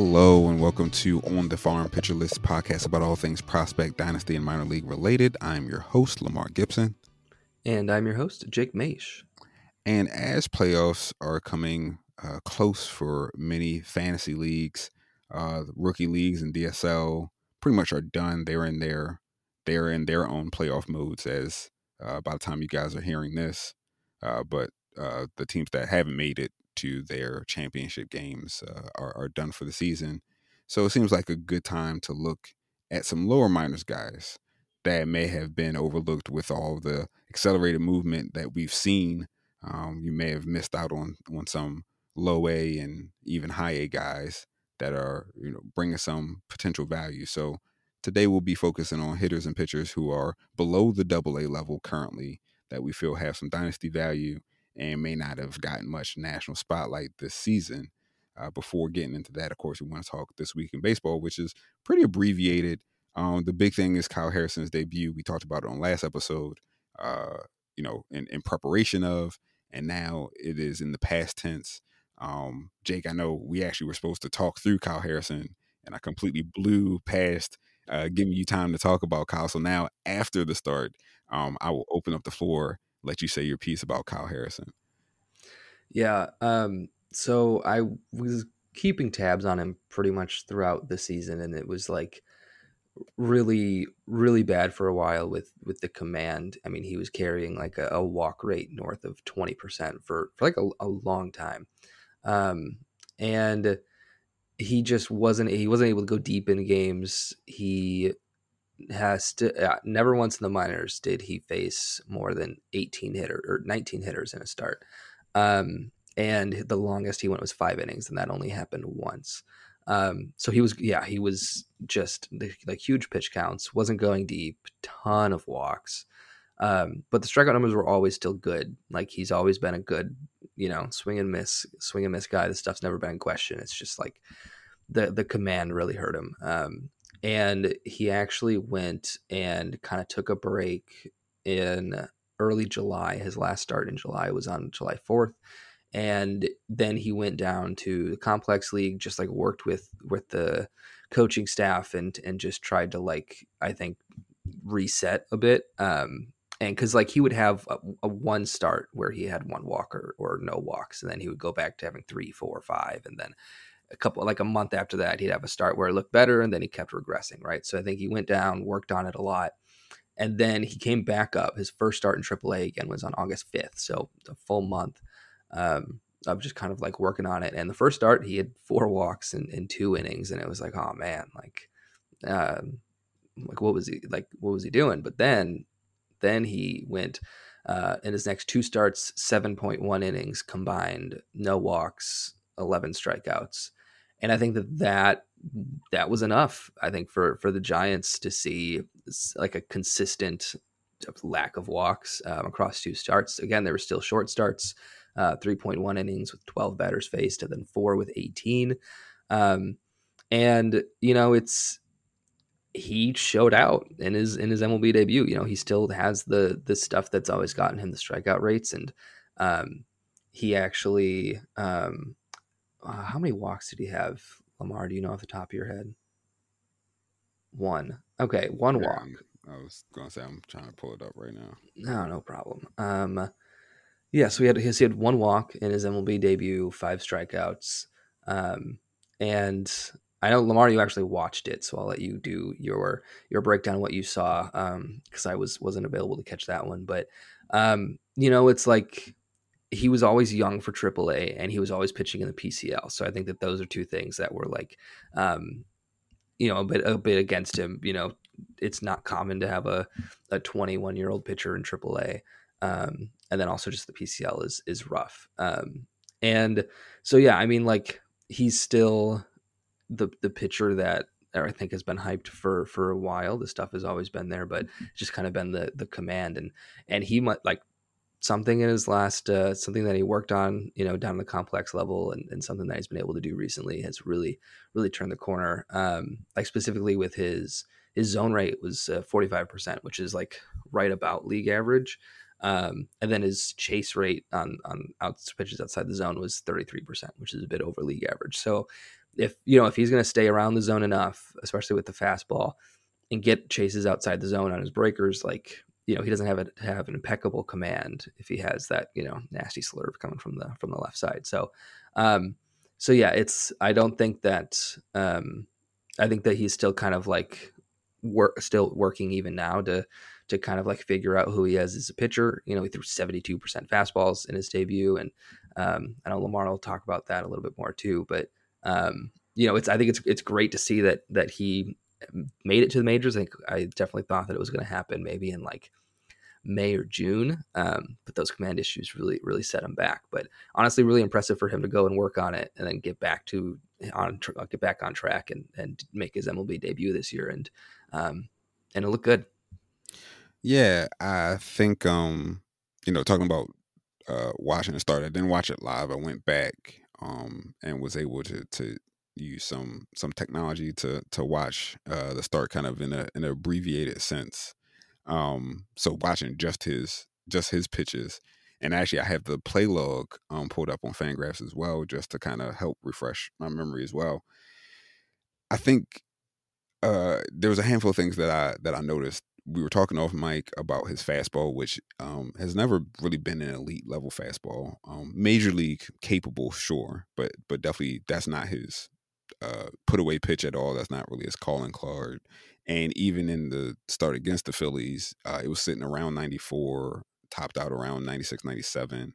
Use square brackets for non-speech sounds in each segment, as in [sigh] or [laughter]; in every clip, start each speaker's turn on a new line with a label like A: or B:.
A: Hello and welcome to On the Farm Pitcher List podcast about all things prospect, dynasty, and minor league related. I'm your host, Lamar Gibson.
B: And I'm your host, Jake Maish.
A: And as playoffs are coming uh, close for many fantasy leagues, uh, rookie leagues and DSL pretty much are done. They're in their they're in their own playoff modes as uh, by the time you guys are hearing this. Uh, but uh, the teams that haven't made it to their championship games uh, are, are done for the season. So it seems like a good time to look at some lower minors guys that may have been overlooked with all the accelerated movement that we've seen. Um, you may have missed out on on some low A and even high A guys that are you know bringing some potential value. So today we'll be focusing on hitters and pitchers who are below the double A level currently that we feel have some dynasty value and may not have gotten much national spotlight this season. Uh, before getting into that, of course, we want to talk this week in baseball, which is pretty abbreviated. Um, the big thing is Kyle Harrison's debut. We talked about it on last episode. Uh, you know, in, in preparation of, and now it is in the past tense. Um, Jake, I know we actually were supposed to talk through Kyle Harrison, and I completely blew past uh, giving you time to talk about Kyle. So now, after the start, um, I will open up the floor let you say your piece about Kyle Harrison.
B: Yeah. Um, so I was keeping tabs on him pretty much throughout the season, and it was like really, really bad for a while with with the command. I mean, he was carrying like a, a walk rate north of twenty percent for for like a, a long time, um, and he just wasn't he wasn't able to go deep in games. He has to, uh, never once in the minors did he face more than 18 hitter or 19 hitters in a start. Um, and the longest he went was five innings, and that only happened once. Um, so he was, yeah, he was just like huge pitch counts, wasn't going deep, ton of walks. Um, but the strikeout numbers were always still good. Like he's always been a good, you know, swing and miss, swing and miss guy. This stuff's never been in question. It's just like the the command really hurt him. Um, and he actually went and kind of took a break in early July. His last start in July was on July 4th. And then he went down to the complex league, just like worked with with the coaching staff and and just tried to like I think reset a bit. Um, and because like he would have a, a, one start where he had one walk or, or no walks, and then he would go back to having three, four, five, and then a couple like a month after that he'd have a start where it looked better and then he kept regressing right? So i think he went down worked on it a lot and then he came back up. His first start in aaa again was on august 5th so a full month um, of just kind of like working on it. And the first start he had four walks in two innings and it was like oh man like um, like what was he like what was he doing? But then then he went uh, in his next two starts 7.1 innings combined no walks 11 strikeouts and I think that that that was enough. I think for for the Giants to see like a consistent lack of walks um, across two starts. Again, there were still short starts, uh, three point one innings with twelve batters faced, and then four with eighteen. Um, and you know, it's he showed out in his in his MLB debut. You know, he still has the the stuff that's always gotten him the strikeout rates, and um, he actually um, uh, how many walks did he have? Lamar, do you know off the top of your head? One. Okay, one yeah, walk.
A: I was gonna say I'm trying to pull it up right now.
B: No, no problem. Um, yeah, so he had he had one walk in his MLB debut, five strikeouts, um, and I know Lamar, you actually watched it, so I'll let you do your your breakdown of what you saw because um, I was wasn't available to catch that one. But um, you know, it's like he was always young for AAA, and he was always pitching in the PCL. So I think that those are two things that were like, um, you know, a bit a bit against him. You know, it's not common to have a a 21 year old pitcher in AAA, um, and then also just the PCL is is rough. Um, and so yeah, I mean, like he's still the the pitcher that I think has been hyped for for a while. The stuff has always been there, but just kind of been the the command and and he might like something in his last uh, something that he worked on, you know, down the complex level and, and something that he's been able to do recently has really really turned the corner. Um, like specifically with his his zone rate was five percent, which is like right about league average. Um, and then his chase rate on on out pitches outside the zone was 33%, which is a bit over league average. So if you know if he's going to stay around the zone enough, especially with the fastball, and get chases outside the zone on his breakers, like you know he doesn't have a, have an impeccable command if he has that you know nasty slurve coming from the from the left side. So, um, so yeah, it's I don't think that um, I think that he's still kind of like work still working even now to to kind of like figure out who he is as a pitcher. You know, he threw 72% fastballs in his debut. And um, I know Lamar will talk about that a little bit more too. But um, you know, it's I think it's it's great to see that that he made it to the majors. I think I definitely thought that it was going to happen maybe in like May or June, um, but those command issues really really set him back. But honestly, really impressive for him to go and work on it and then get back to on get back on track and and make his MLB debut this year and um, and it looked good.
A: Yeah, I think um, you know, talking about uh watching it start, I didn't watch it live. I went back um, and was able to to use some some technology to to watch uh, the start kind of in a in an abbreviated sense. Um, so watching just his just his pitches, and actually I have the play log um, pulled up on Fangraphs as well, just to kind of help refresh my memory as well. I think uh, there was a handful of things that I that I noticed we were talking off mic about his fastball, which um, has never really been an elite level fastball. Um, major league capable, sure, but but definitely that's not his uh, put away pitch at all. That's not really his calling card. And even in the start against the Phillies, uh, it was sitting around 94, topped out around 96, 97.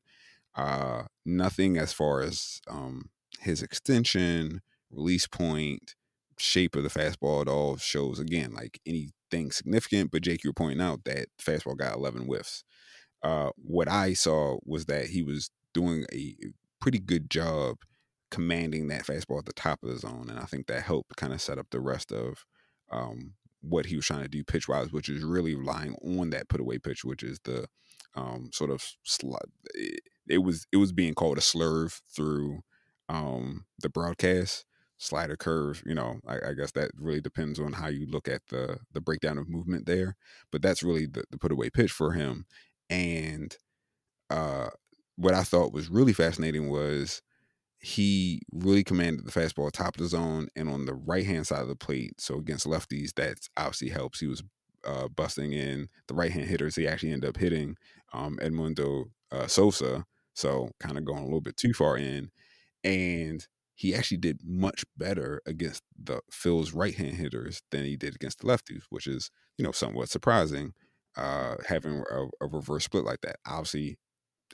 A: Uh, nothing as far as um, his extension, release point, shape of the fastball at all shows again like anything significant, but Jake, you're pointing out that fastball got 11 whiffs. Uh, what I saw was that he was doing a pretty good job commanding that fastball at the top of the zone, and I think that helped kind of set up the rest of um, what he was trying to do pitch wise, which is really relying on that put away pitch, which is the um, sort of sl- it, it was it was being called a slurve through um, the broadcast slider curve you know I, I, guess that really depends on how you look at the the breakdown of movement there but that's really the, the put away pitch for him and uh what i thought was really fascinating was he really commanded the fastball top of the zone and on the right hand side of the plate so against lefties that obviously helps he was uh, busting in the right hand hitters he actually ended up hitting um, edmundo uh, sosa so kind of going a little bit too far in and he actually did much better against the Phil's right hand hitters than he did against the lefties, which is you know somewhat surprising. Uh, having a, a reverse split like that, obviously,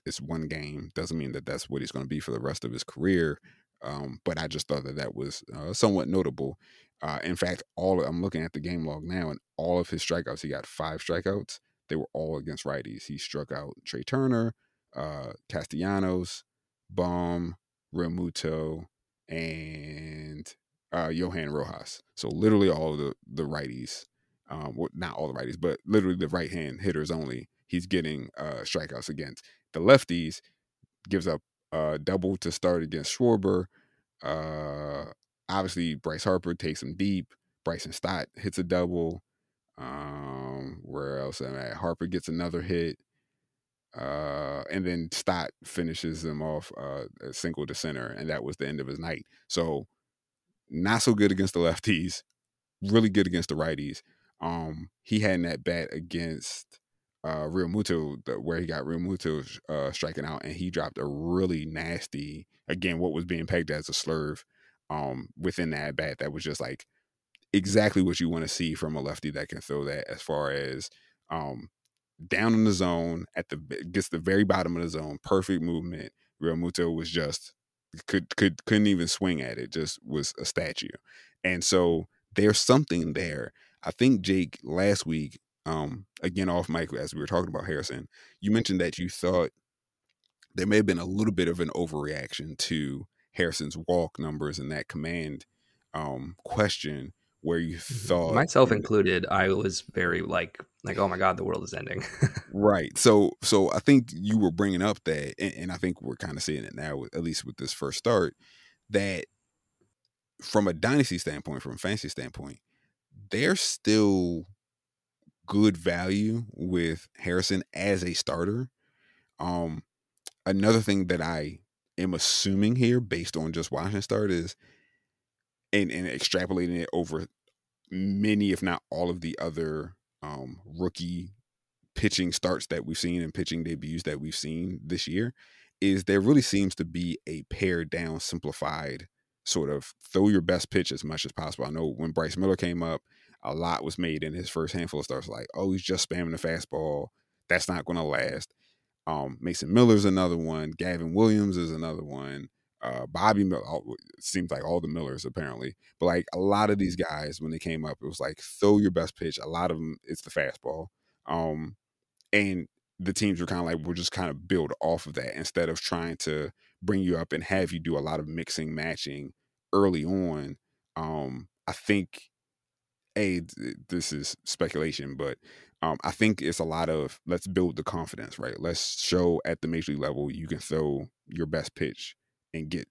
A: it's one game doesn't mean that that's what he's going to be for the rest of his career. Um, but I just thought that that was uh, somewhat notable. Uh, in fact, all I'm looking at the game log now, and all of his strikeouts, he got five strikeouts. They were all against righties. He struck out Trea Turner, uh, Castellanos, Bohm, Realmuto, and uh, Johan Rojas. So literally all the the righties, um, well, not all the righties, but literally the right hand hitters only. He's getting uh, strikeouts against the lefties. Gives up a double to start against Schwarber. Uh, obviously, Bryce Harper takes him deep, Bryson Stott hits a double. Um, where else am I? Harper gets another hit. Uh, and then Stott finishes them off uh, a single to center, and that was the end of his night. So, not so good against the lefties, really good against the righties. Um, he had that bat against uh, Real Realmuto, where he got Real Realmuto uh, striking out, and he dropped a really nasty, again, what was being pegged as a slurve um, within that bat that was just like exactly what you want to see from a lefty that can throw that as far as um, down in the zone at the gets the very bottom of the zone, perfect movement. Real Realmuto was just could could couldn't even swing at it, just was a statue. And so there's something there. I think Jake last week, um, again off mic as we were talking about Harrison, you mentioned that you thought there may have been a little bit of an overreaction to Harrison's walk numbers and that command um, question where you mm-hmm. thought
B: myself included i was very like like oh my god the world is ending [laughs]
A: right so so i think you were bringing up that and, and i think we're kind of seeing it now at least with this first start that from a dynasty standpoint from a fantasy standpoint they're still good value with harrison as a starter um another thing that i am assuming here based on just watching start is and, and extrapolating it over many, if not all, of the other um, rookie pitching starts that we've seen and pitching debuts that we've seen this year, is there really seems to be a pared down, simplified sort of throw your best pitch as much as possible. I know when Bryce Miller came up, a lot was made in his first handful of starts, like, oh, he's just spamming the fastball. That's not going to last. Um, Mason Miller's another one. Gavin Williams is another one uh, Bobby Miller. seems like all the Millers apparently, but like a lot of these guys when they came up, it was like throw your best pitch. A lot of them, it's the fastball. Um, and the teams were kind of like we'll just kind of build off of that instead of trying to bring you up and have you do a lot of mixing matching early on. Um, I think a this is speculation, but um, I think it's a lot of let's build the confidence, right? Let's show at the major league level you can throw your best pitch and get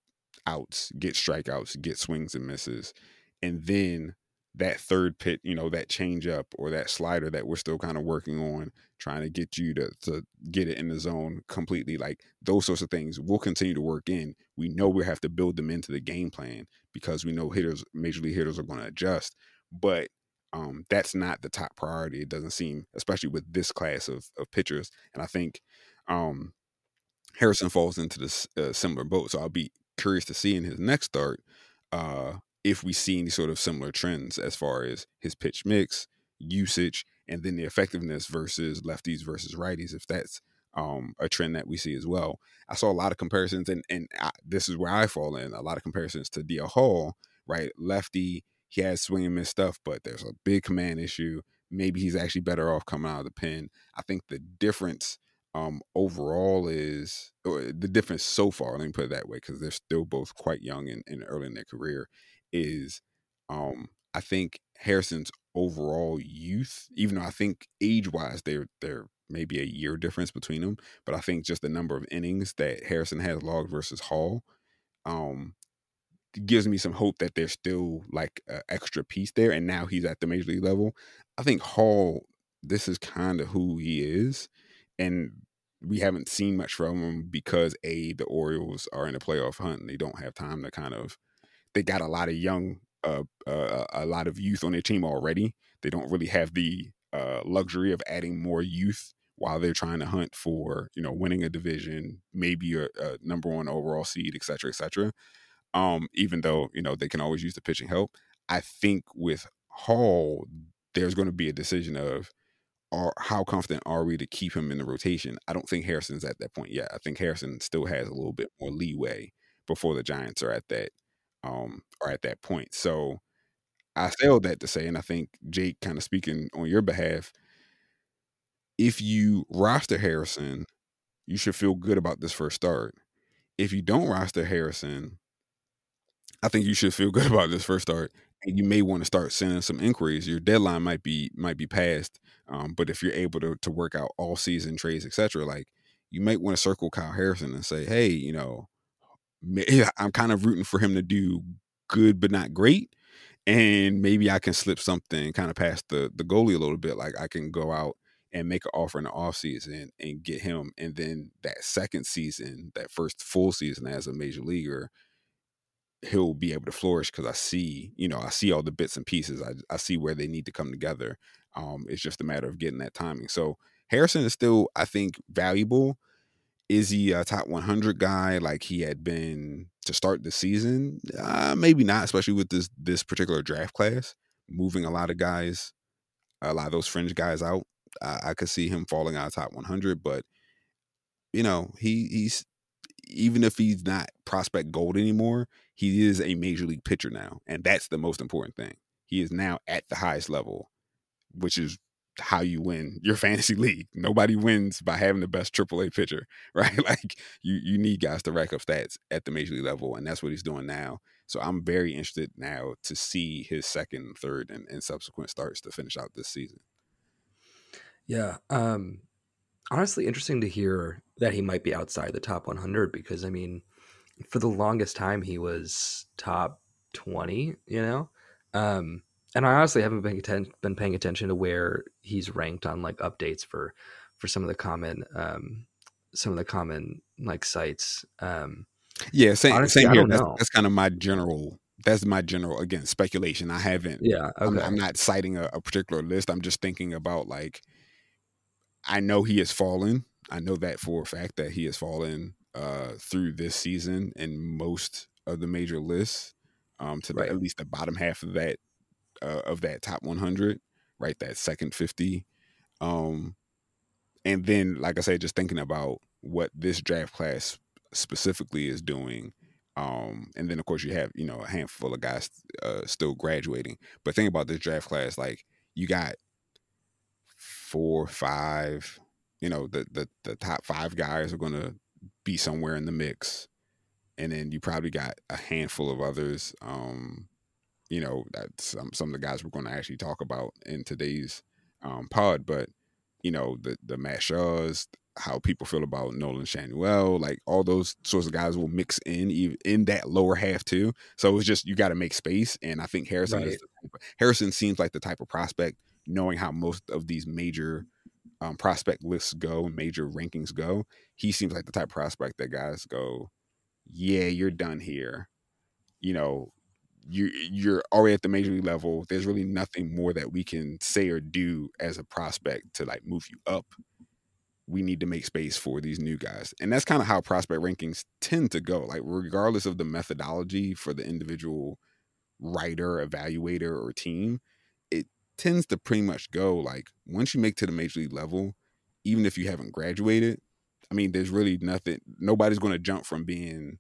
A: outs, get strikeouts, get swings and misses. And then that third pit, you know, that change up or that slider that we're still kind of working on, trying to get you to to get it in the zone completely. Like those sorts of things we'll continue to work in. We know we have to build them into the game plan because we know hitters, major league hitters are going to adjust. But um, that's not the top priority. It doesn't seem, especially with this class of, of pitchers. And I think um, Harrison falls into this uh, similar boat. So I'll be curious to see in his next start uh, if we see any sort of similar trends as far as his pitch mix, usage, and then the effectiveness versus lefties versus righties. If that's um, a trend that we see as well. I saw a lot of comparisons, and and I, this is where I fall in. A lot of comparisons to DL Hall, right? Lefty, he has swing and miss stuff, but there's a big command issue. Maybe he's actually better off coming out of the pen. I think the difference um, overall is the difference so far. Let me put it that way because they're still both quite young and, and early in their career. Is um, I think Harrison's overall youth, even though I think age wise they're they're maybe a year difference between them, but I think just the number of innings that Harrison has logged versus Hall, um, gives me some hope that there's still like an extra piece there. And now he's at the major league level. I think Hall, this is kind of who he is and we haven't seen much from them because a the Orioles are in a playoff hunt and they don't have time to kind of they got a lot of young uh, uh a lot of youth on their team already. They don't really have the uh, luxury of adding more youth while they're trying to hunt for you know winning a division, maybe a, a number one overall seed, et cetera, et cetera. Um, even though you know they can always use the pitching help, I think with Hall, there's going to be a decision of are how confident are we to keep him in the rotation? I don't think Harrison's at that point yet. I think Harrison still has a little bit more leeway before the Giants are at that um are at that point. So I say all that to say, and I think Jake kind of speaking on your behalf, if you roster Harrison, you should feel good about this first start. If you don't roster Harrison, I think you should feel [laughs] good about this first start and you may want to start sending some inquiries. Your deadline might be might be passed, um, but if you're able to to work out all season trades, etc., like you might want to circle Kyle Harrison and say, hey, you know, [laughs] I'm kind of rooting for him to do good but not great, and maybe I can slip something kind of past the the goalie a little bit. Like I can go out and make an offer in the off season and get him, and then that second season, that first full season as a major leaguer, he'll be able to flourish because I see, you know, I see all the bits and pieces. I I see where they need to come together. Um, it's just a matter of getting that timing. So Harrison is still, I think, valuable. Is he a top 100 guy like he had been to start the season? Uh, maybe not, especially with this this particular draft class, moving a lot of guys, a lot of those fringe guys out. I, I could see him falling out of top 100, but you know, he he's even if he's not prospect gold anymore, he is a major league pitcher now, and that's the most important thing. He is now at the highest level, which is how you win your [laughs] fantasy league. Nobody wins by having the best AAA pitcher, [laughs] right? Like you you need guys to rack up stats at the major league level, and that's what he's doing now. So I'm very interested now to see his second, third, and, and subsequent starts to finish out this season.
B: Yeah. Um honestly interesting to hear that he might be outside the top 100 because I mean, for the longest time he was top 20, you know? Um and I honestly haven't been atten- been paying attention to where he's ranked on like updates for for some of the common um, some of the common like sites. Um,
A: yeah, same honestly, same here. That's, that's, kind of my general. That's my general again speculation. I haven't.
B: Yeah, okay.
A: I'm, I'm not citing a, a particular list. I'm just thinking about like. I know he has fallen. I know that for a fact that he has fallen uh, through this season in most of the major lists um, to right. the, at least the bottom half of that uh, of that top 100, right? That second 50. Um, and then, like I said, just thinking about what this draft class specifically is doing. Um, and then of course you have you know a handful of guys uh, still graduating. But think about this draft class, like you got four, five, you know, the the the top five guys are gonna be somewhere in the mix, and then you probably got a handful of others. Um, you know, that's some some of the guys we're going to actually talk about in today's um, pod. But you know, the the Matt Shaws, how people feel about Nolan Schanuel, like all those sorts of guys will mix in in that lower half too. So it's just you got to make space, and I think Harrison right. is Harrison seems like the type of prospect, knowing how most of these major um, prospect lists go, major rankings go. He seems like the type of prospect that guys go, yeah, you're done here. You know, you you're already at the major league level. There's really nothing more that we can say or do as a prospect to like move you up. We need to make space for these new guys. And that's kind of how prospect rankings tend to go. Like regardless of the methodology for the individual writer, evaluator, or team, tends to pretty much go like once you make to the major league level, even if you haven't graduated, I mean, there's really nothing nobody's gonna jump from being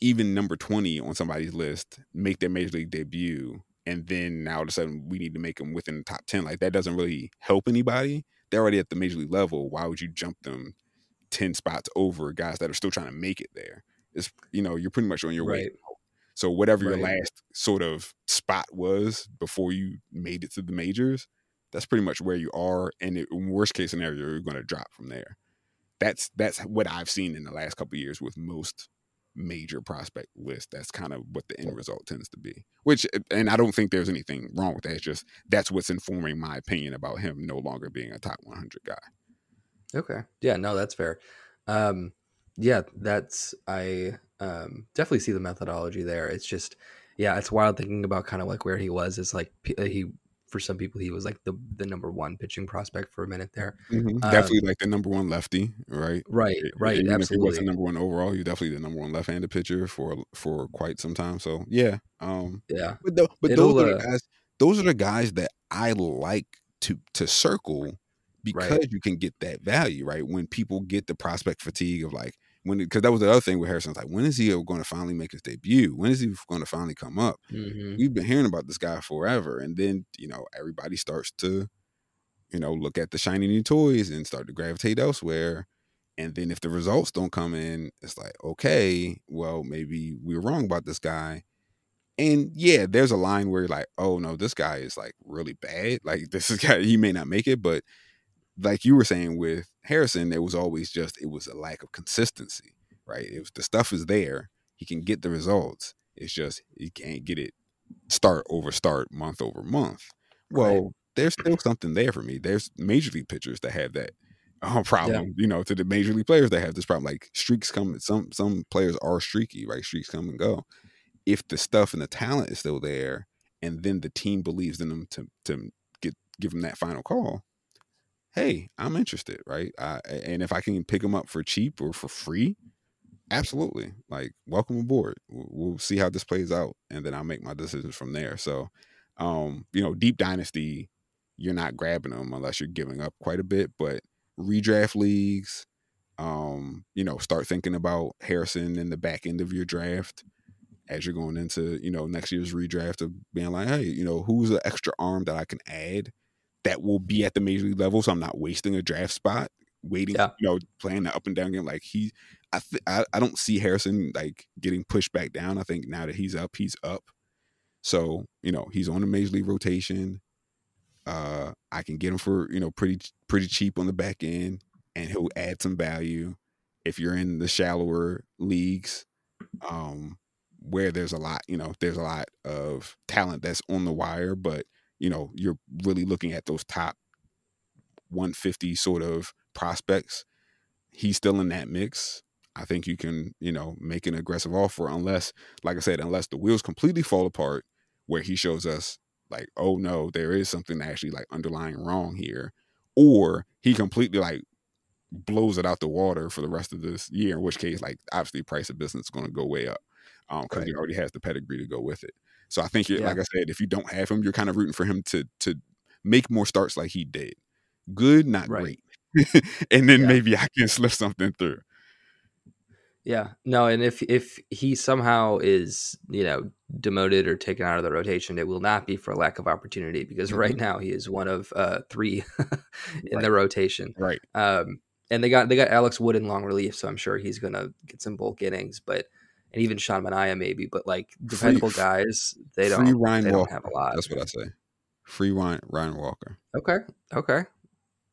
A: even number 20 on somebody's list make their major league debut and then now all of a sudden we need to make them within the top 10 like that doesn't really help anybody. They're already at the major league level. Why would you jump them 10 spots over guys that are still trying to make it there? It's you know you're pretty much on your right. way so whatever right. your last sort of spot was before you made it to the majors that's pretty much where you are and it, worst case scenario you're going to drop from there that's that's what i've seen in the last couple years with most major prospect list. That's kind of what the end result tends to be. Which, and I don't think there's anything wrong with that. It's just that's what's informing my opinion about him no longer being a top 100 guy.
B: Okay. Yeah. No, that's fair. Um, yeah, that's I um, definitely see the methodology there. It's just, yeah, it's wild thinking about kind of like where he was. Is like he for some people he was like the the number one pitching prospect for a minute there.
A: Mm-hmm. Um, definitely like the number one lefty, right?
B: Right, right. Even absolutely. if he
A: was the number one overall, he's definitely the number one left-handed pitcher for for quite some time. So yeah, um,
B: yeah.
A: But, the, but those are the uh guys. Those are the guys that I like to to circle because right. you can get that value, right? When people get the prospect fatigue of like, when because that was the other thing with Harrison. Like, when is he going to finally make his debut? When is he going to finally come up? Mm-hmm. We've been hearing about this guy forever, and then you know everybody starts to, you know, look at the shiny new toys and start to gravitate elsewhere. And then if the results don't come in, it's like, okay, well, maybe we were wrong about this guy. And yeah, there's a line where you're like, oh no, this guy is like really bad. Like [laughs] this is guy, he may not make it, but like you were saying with Harrison, there was always just it was a lack of consistency, right? If the stuff is there, he can get the results. It's just he can't get it start over start, month over month. Well, right. there's still something there for me. There's major league pitchers that have that [laughs] um, problem, yeah. you know, to the major league players that have this problem. Like streaks come, some some players are streaky, right? Streaks come and go. If the stuff and the talent is still there, and then the team believes in them to to get give them that final call, hey, I'm interested, right? Uh, and if I can pick them up for cheap or for free, absolutely. Like, welcome aboard. We'll, we'll see how this plays out, and then I'll make my decisions from there. So, um, you know, deep dynasty, you're not grabbing them unless you're giving up quite a bit. But redraft leagues, um, you know, start thinking about Harrison in the back end of your draft as you're going into, you know, next year's redraft of being like, hey, you know, who's the extra arm that I can add that will be at the major league level, so I'm not wasting a draft spot waiting, yeah. you know, playing the up and down game. Like he, I, th- I, I don't see Harrison like getting pushed back down. I think now that he's up, he's up. So you know he's on the major league rotation. Uh, I can get him for you know pretty pretty cheap on the back end, and he'll add some value. If you're in the shallower leagues, um, where there's a lot, you know, there's a lot of talent that's on the wire, but you know, you're really looking at those top 150 sort of prospects. He's still in that mix. I think you can, you know, make an aggressive offer unless, like I said, unless the wheels completely fall apart where he shows us like, oh no, there is something actually like underlying wrong here. Or he completely like blows it out the water for the rest of this year, in which case, like obviously price of business is going to go way up because um, right. he already has the pedigree to go with it. So I think, yeah. like I said, if you don't have him, you're kind of rooting for him to to make more starts like he did. Good, not right. great. [laughs] and then yeah. maybe I can [laughs] slip something through.
B: Yeah, no, and if if he somehow is you know demoted or taken out of the rotation, it will not be for lack of opportunity because mm-hmm. right now he is one of uh, three [laughs] in right. the rotation.
A: Right.
B: Um, and they got they got Alex Wood in long relief, so I'm sure he's gonna get some bulk innings. But and even Sean Manaea maybe, but like dependable free, guys, they don't. Free Ryan they Walker. don't have a lot.
A: That's what I say. Free Ryan Ryan Walker.
B: Okay. Okay.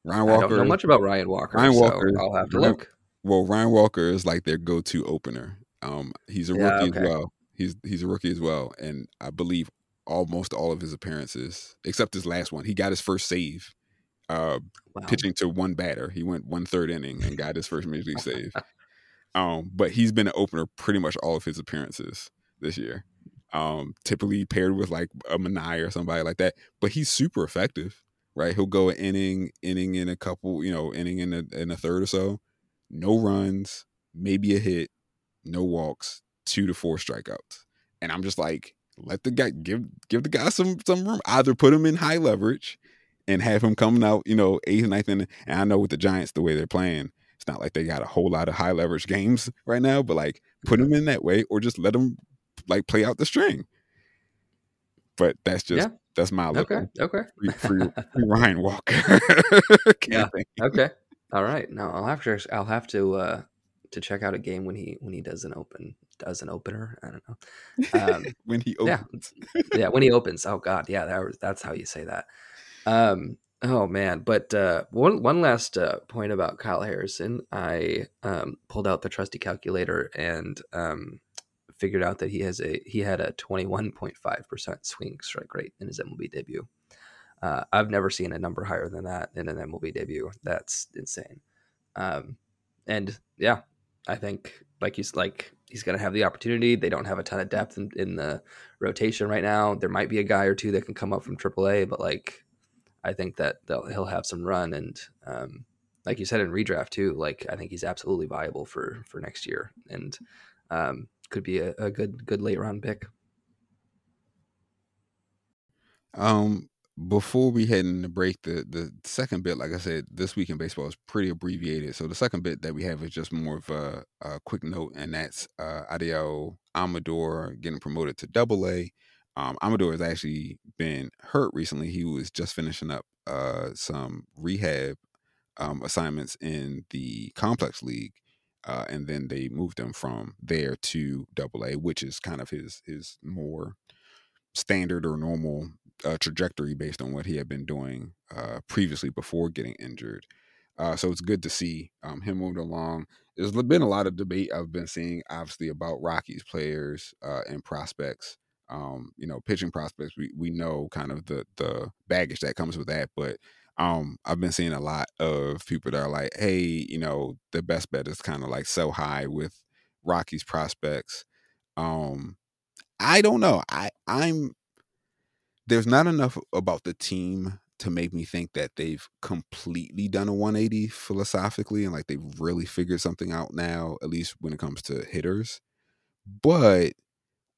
A: Ryan Walker. I
B: don't know much about Ryan Walker. Ryan Walker. So I'll have to Ryan, look.
A: Well, Ryan Walker is like their go-to opener. Um, he's a rookie yeah, okay. as well. He's he's a rookie as well, and I believe almost all of his appearances, except his last one, he got his first save. Uh, wow. pitching to one batter. He went one third inning and got his first major league save. [laughs] Um, but he's been an opener pretty much all of his appearances this year. Um, typically paired with like a Manaea or somebody like that. But he's super effective, right? He'll go an inning, inning in a couple, you know, inning in a in a third or so. No runs, maybe a hit, no walks, two to four strikeouts. And I'm just like, let the guy give give the guy some some room. Either put him in high leverage and have him coming out, you know, eighth, ninth, and I know with the Giants the way they're playing, it's not like they got a whole lot of high leverage games right now, but like put them in that way or just let them like play out the string. But that's just yeah. that's my look.
B: Okay. Okay.
A: Free, free, [laughs] free Ryan Walker. [laughs]
B: yeah. Okay. All right. Now I'll have to I'll have to uh to check out a game when he when he does an open does an opener. I don't know. Um, [laughs]
A: when he opens.
B: Yeah. yeah. When he opens. Oh God. Yeah. That, that's how you say that. Um, Oh man, but uh, one one last uh, point about Kyle Harrison. I um, pulled out the trusty calculator and um, figured out that he has a he had a twenty one point five percent swing strike rate in his MLB debut. Uh, I've never seen a number higher than that in an MLB debut. That's insane. Um, and yeah, I think like he's like he's going to have the opportunity. They don't have a ton of depth in, in the rotation right now. There might be a guy or two that can come up from AAA, but like I think that he'll have some run and um, like you said in redraft too. Like I think he's absolutely viable for for next year and um, could be a, a, good good late round pick.
A: Um, before we head into break, the the second bit, like I said, this week in baseball is pretty abbreviated. So the second bit that we have is just more of a, a quick note, and that's uh, Amador getting promoted to Double A. Um, Amador has actually been hurt recently. He was just finishing up uh, some rehab um, assignments in the complex league, uh, and then they moved him from there to Double A, which is kind of his his more standard or normal uh, trajectory based on what he had been doing uh, previously before getting injured. Uh, so it's good to see um, him moving along. There's been a lot of debate I've been seeing, obviously, about Rockies players uh, and prospects Um, you know, pitching prospects, we we know kind of the the baggage that comes with that, but um, I've been seeing a lot of people that are like, hey, you know, the best bet is kind of like so high with Rockies prospects. Um, I don't know. I I'm there's not enough about the team to make me think that they've completely done a 180 philosophically and like they've really figured something out now, at least when it comes to hitters. But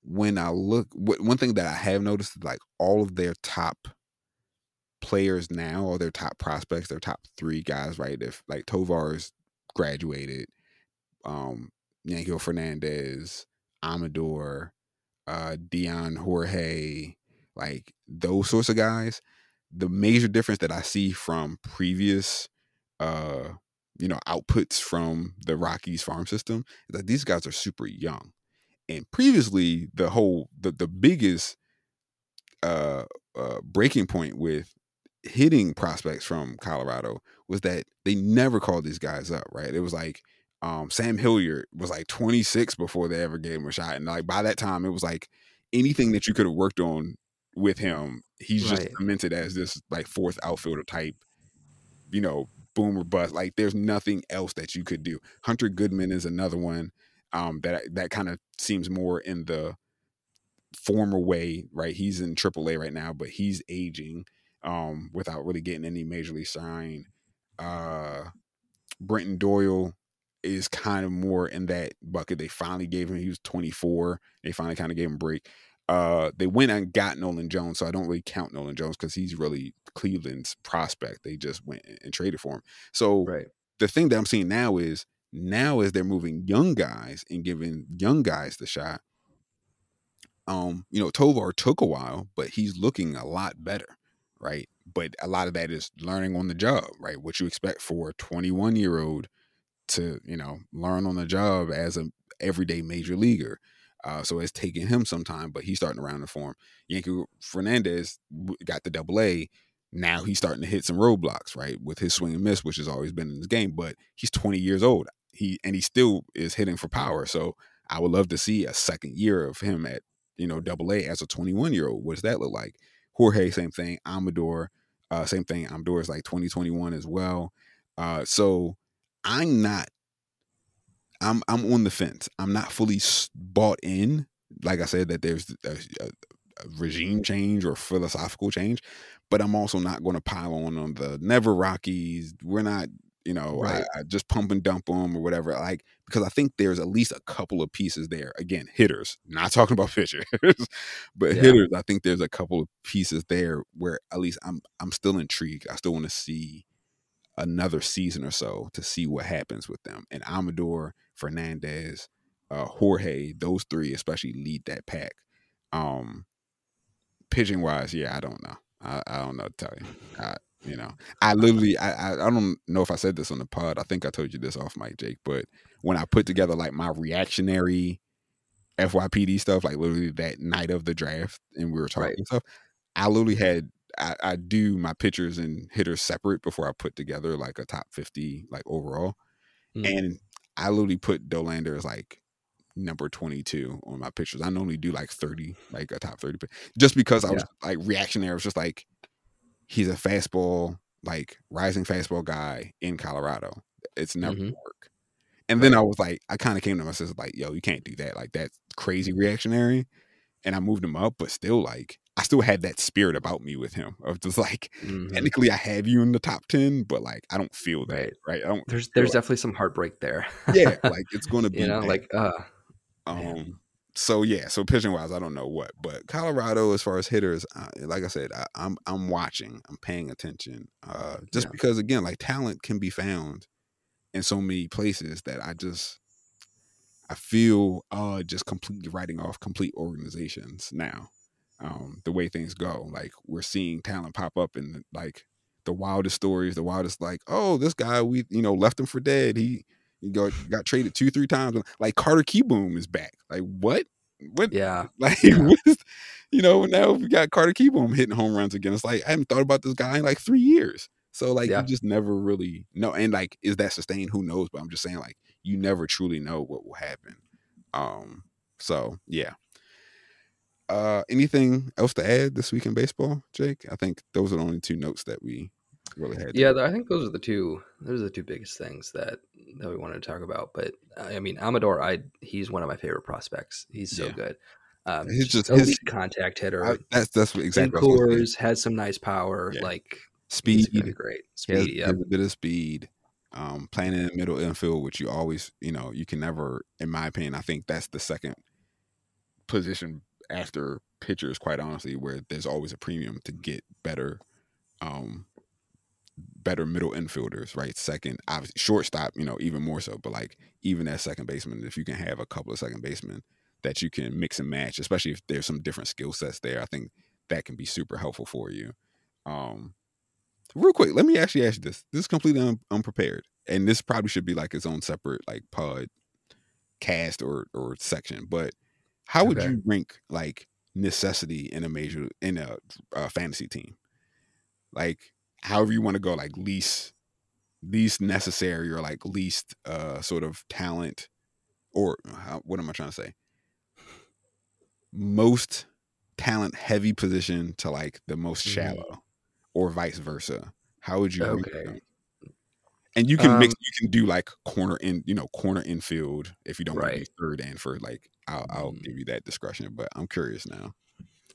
A: when I look, one thing that I have noticed is like all of their top players now, or their top prospects, their top three guys, right? If like Tovar's graduated, um, Yanquiel Fernandez, Amador, uh, Dyan Jorge, like those sorts of guys. The major difference that I see from previous, uh, you know, outputs from the Rockies farm system is that these guys are super young. And previously, the whole the the biggest uh, uh, breaking point with hitting prospects from Colorado was that they never called these guys up. Right? It was like um, Sam Hilliard was like 26 before they ever gave him a shot, and like by that time, it was like anything that you could have worked on with him, he's right. just cemented as this like fourth outfielder type, you know, boomer bust. Like there's nothing else that you could do. Hunter Goodman is another one um, that that kind of seems more in the former way, right? He's in AAA right now, but he's aging um, without really getting any major league shine. Uh, Brenton Doyle is kind of more in that bucket. They finally gave him. He was 24. They finally kind of gave him a break. Uh, they went and got Nolan Jones, so I don't really count Nolan Jones because he's really Cleveland's prospect. They just went and traded for him. So
B: right.
A: the thing that I'm seeing now is now as they're moving young guys and giving young guys the shot. Um, you know, Tovar took a while, but he's looking a lot better, right? But a lot of that is learning on the job, right? What you expect for a 21 year old to, you know, learn on the job as a everyday major leaguer. Uh, so it's taking him some time, but he's starting to round the form. Yanquiel Fernandez got the double A. Now he's starting to hit some roadblocks, right? With his swing and miss, which has always been in his game, but he's 20 years old. He and he still is hitting for power. So I would love to see a second year of him at, you know, double A as a 21 year old. What does that look like? Jorge, same thing. Amador, uh, same thing. Amador is like 2021 as well. Uh, so I'm not I'm I'm on the fence. I'm not fully bought in. Like I said, that there's a, a, a regime change or philosophical change, but I'm also not going to pile on on the never Rockies. We're not, you know, right. I, I just pump and dump them or whatever. Like because I think there's at least a couple of pieces there. Again, hitters. Not talking about [laughs] pitchers, but yeah. hitters. I think there's a couple of pieces there where at least I'm I'm still intrigued. I still want to see another season or so to see what happens with them. And Amador, Fernandez, uh, Jorge, those three especially lead that pack. Um, pitching wise, yeah, I don't know. I, I don't know to tell you. I, you know, I literally, I, I, I don't know if I said this on the pod. I think I told you this off mic, Jake. But when I put together like my reactionary FYPD stuff, like literally that night of the draft, and we were talking right. stuff, I literally had I, I, do my pitchers and hitters separate before I put together like a top 50 like overall. Mm. And I literally put Dollander as like number 22 on my pitchers. I normally do like 30, like a top 30 just because I was like reactionary. I was just like, he's a fastball, like rising fastball guy in Colorado. It's never mm-hmm. work. And right. then I was like, I kind of came to myself like, yo, you can't do that. Like that's crazy reactionary. And I moved him up, but still like I still had that spirit about me with him of just like [laughs] mm-hmm. technically I have you in the top ten, but like I don't feel that right. right? I don't.
B: There's there's like, definitely some heartbreak there.
A: yeah, [laughs] like it's going to be
B: you know like uh.
A: Um. Man. So yeah, so pitching wise, I don't know what, but Colorado, as far as hitters, uh, like I said, I, am I'm, I'm watching, I'm paying attention, uh, just yeah. because again, like talent can be found in so many places that I just I feel uh just completely writing off complete organizations now um, the way things go. Like we're seeing talent pop up in like the wildest stories, the wildest like, oh, this guy we you know left him for dead. He he got got traded two three times. Like Carter Kieboom is back. Like what? What?
B: Yeah. [laughs]
A: Like yeah. you know now we got Carter Kieboom hitting home runs again. It's like I haven't thought about this guy in like three years. So like yeah. you just never really know. And like is that sustained? Who knows? But I'm just saying like you never truly know what will happen. Um. So yeah, Uh, anything else to add this week in baseball, Jake? I think those are the only two notes that we really had.
B: Yeah, I think those are the two. Those are the two biggest things that that we wanted to talk about. But I mean, Amador, I he's one of my favorite prospects. He's so
A: Yeah.
B: good. Um,
A: He's just- his-
B: contact hitter.
A: I, that's that's what- exactly
B: in
A: what I was gonna say.
B: Coors has some nice power.
A: Yeah.
B: Like
A: speed.
B: he's great.
A: He has,
B: Speed.
A: he
B: Yeah.
A: has a bit of speed. Um, playing in the middle infield, which you always, you know, you can never, in my opinion, I think that's the second position after pitchers, quite honestly, where there's always a premium to get better, um, better middle infielders, right? Second, obviously, shortstop, you know, even more so. But like even as second baseman, if you can have a couple of second basemen that you can mix and match, especially if there's some different skill sets there, I think that can be super helpful for you. Um, real quick, let me actually ask you this. This is completely un- unprepared, and this probably should be like its own separate like pod cast or or section. But how would you rank like necessity in a major in a, uh fantasy team? Like however you want to go, like least least necessary or like least uh sort of talent or how, what am I trying to say? Most talent heavy position to like the most
B: Mhm.
A: shallow or vice versa. How would you
B: Okay.
A: And you can mix
B: Um,
A: you can do like corner in, you know, corner infield if you don't want to be third in for like I'll I'll
B: Mm.
A: give you that discretion, but I'm curious now.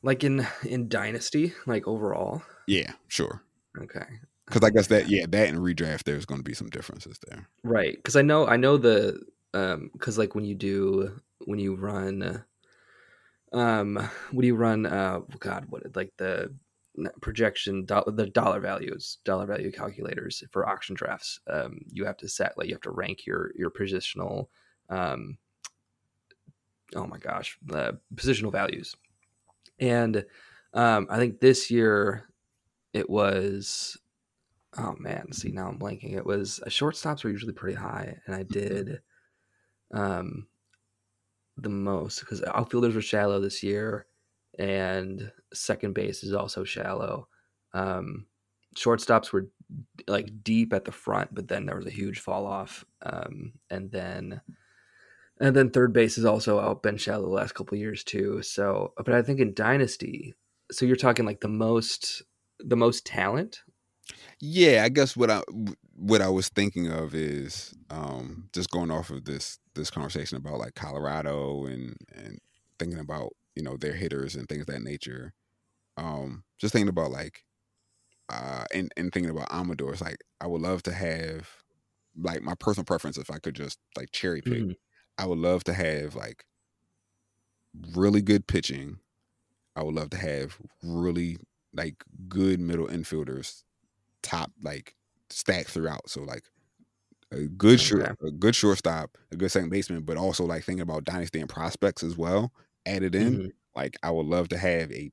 B: Like in in Dynasty, like overall.
A: Yeah, sure.
B: Okay.
A: Because I guess that yeah, that and redraft there's going to be some differences there.
B: Right, because I know I know the um because like when you do when you run um when you run uh God what like the projection do- the dollar values dollar value calculators for auction drafts um you have to set like you have to rank your your positional um oh my gosh the positional values and um I think this year it was oh man see now i'm blanking. It was uh, shortstops were usually pretty high and i did um the most because outfielders were shallow this year and second base is also shallow. Um shortstops were like deep at the front but then there was a huge fall off um and then and then third base has also out been shallow the last couple of years too. So but i think in dynasty so you're talking like the most the most talent
A: Yeah, I guess what I what I was thinking of is um, just going off of this this conversation about like Colorado and and thinking about you know their hitters and things of that nature. Um, just thinking about like uh, and and thinking about Amador, it's like I would love to have like my personal preference if I could just like cherry pick.
B: Mhm.
A: I would love to have like really good pitching. I would love to have really like good middle infielders, top like stacked throughout. So like a good short, a good shortstop, a good second baseman, but also like thinking about dynasty and prospects as well added in.
B: Mhm.
A: Like I would love to have a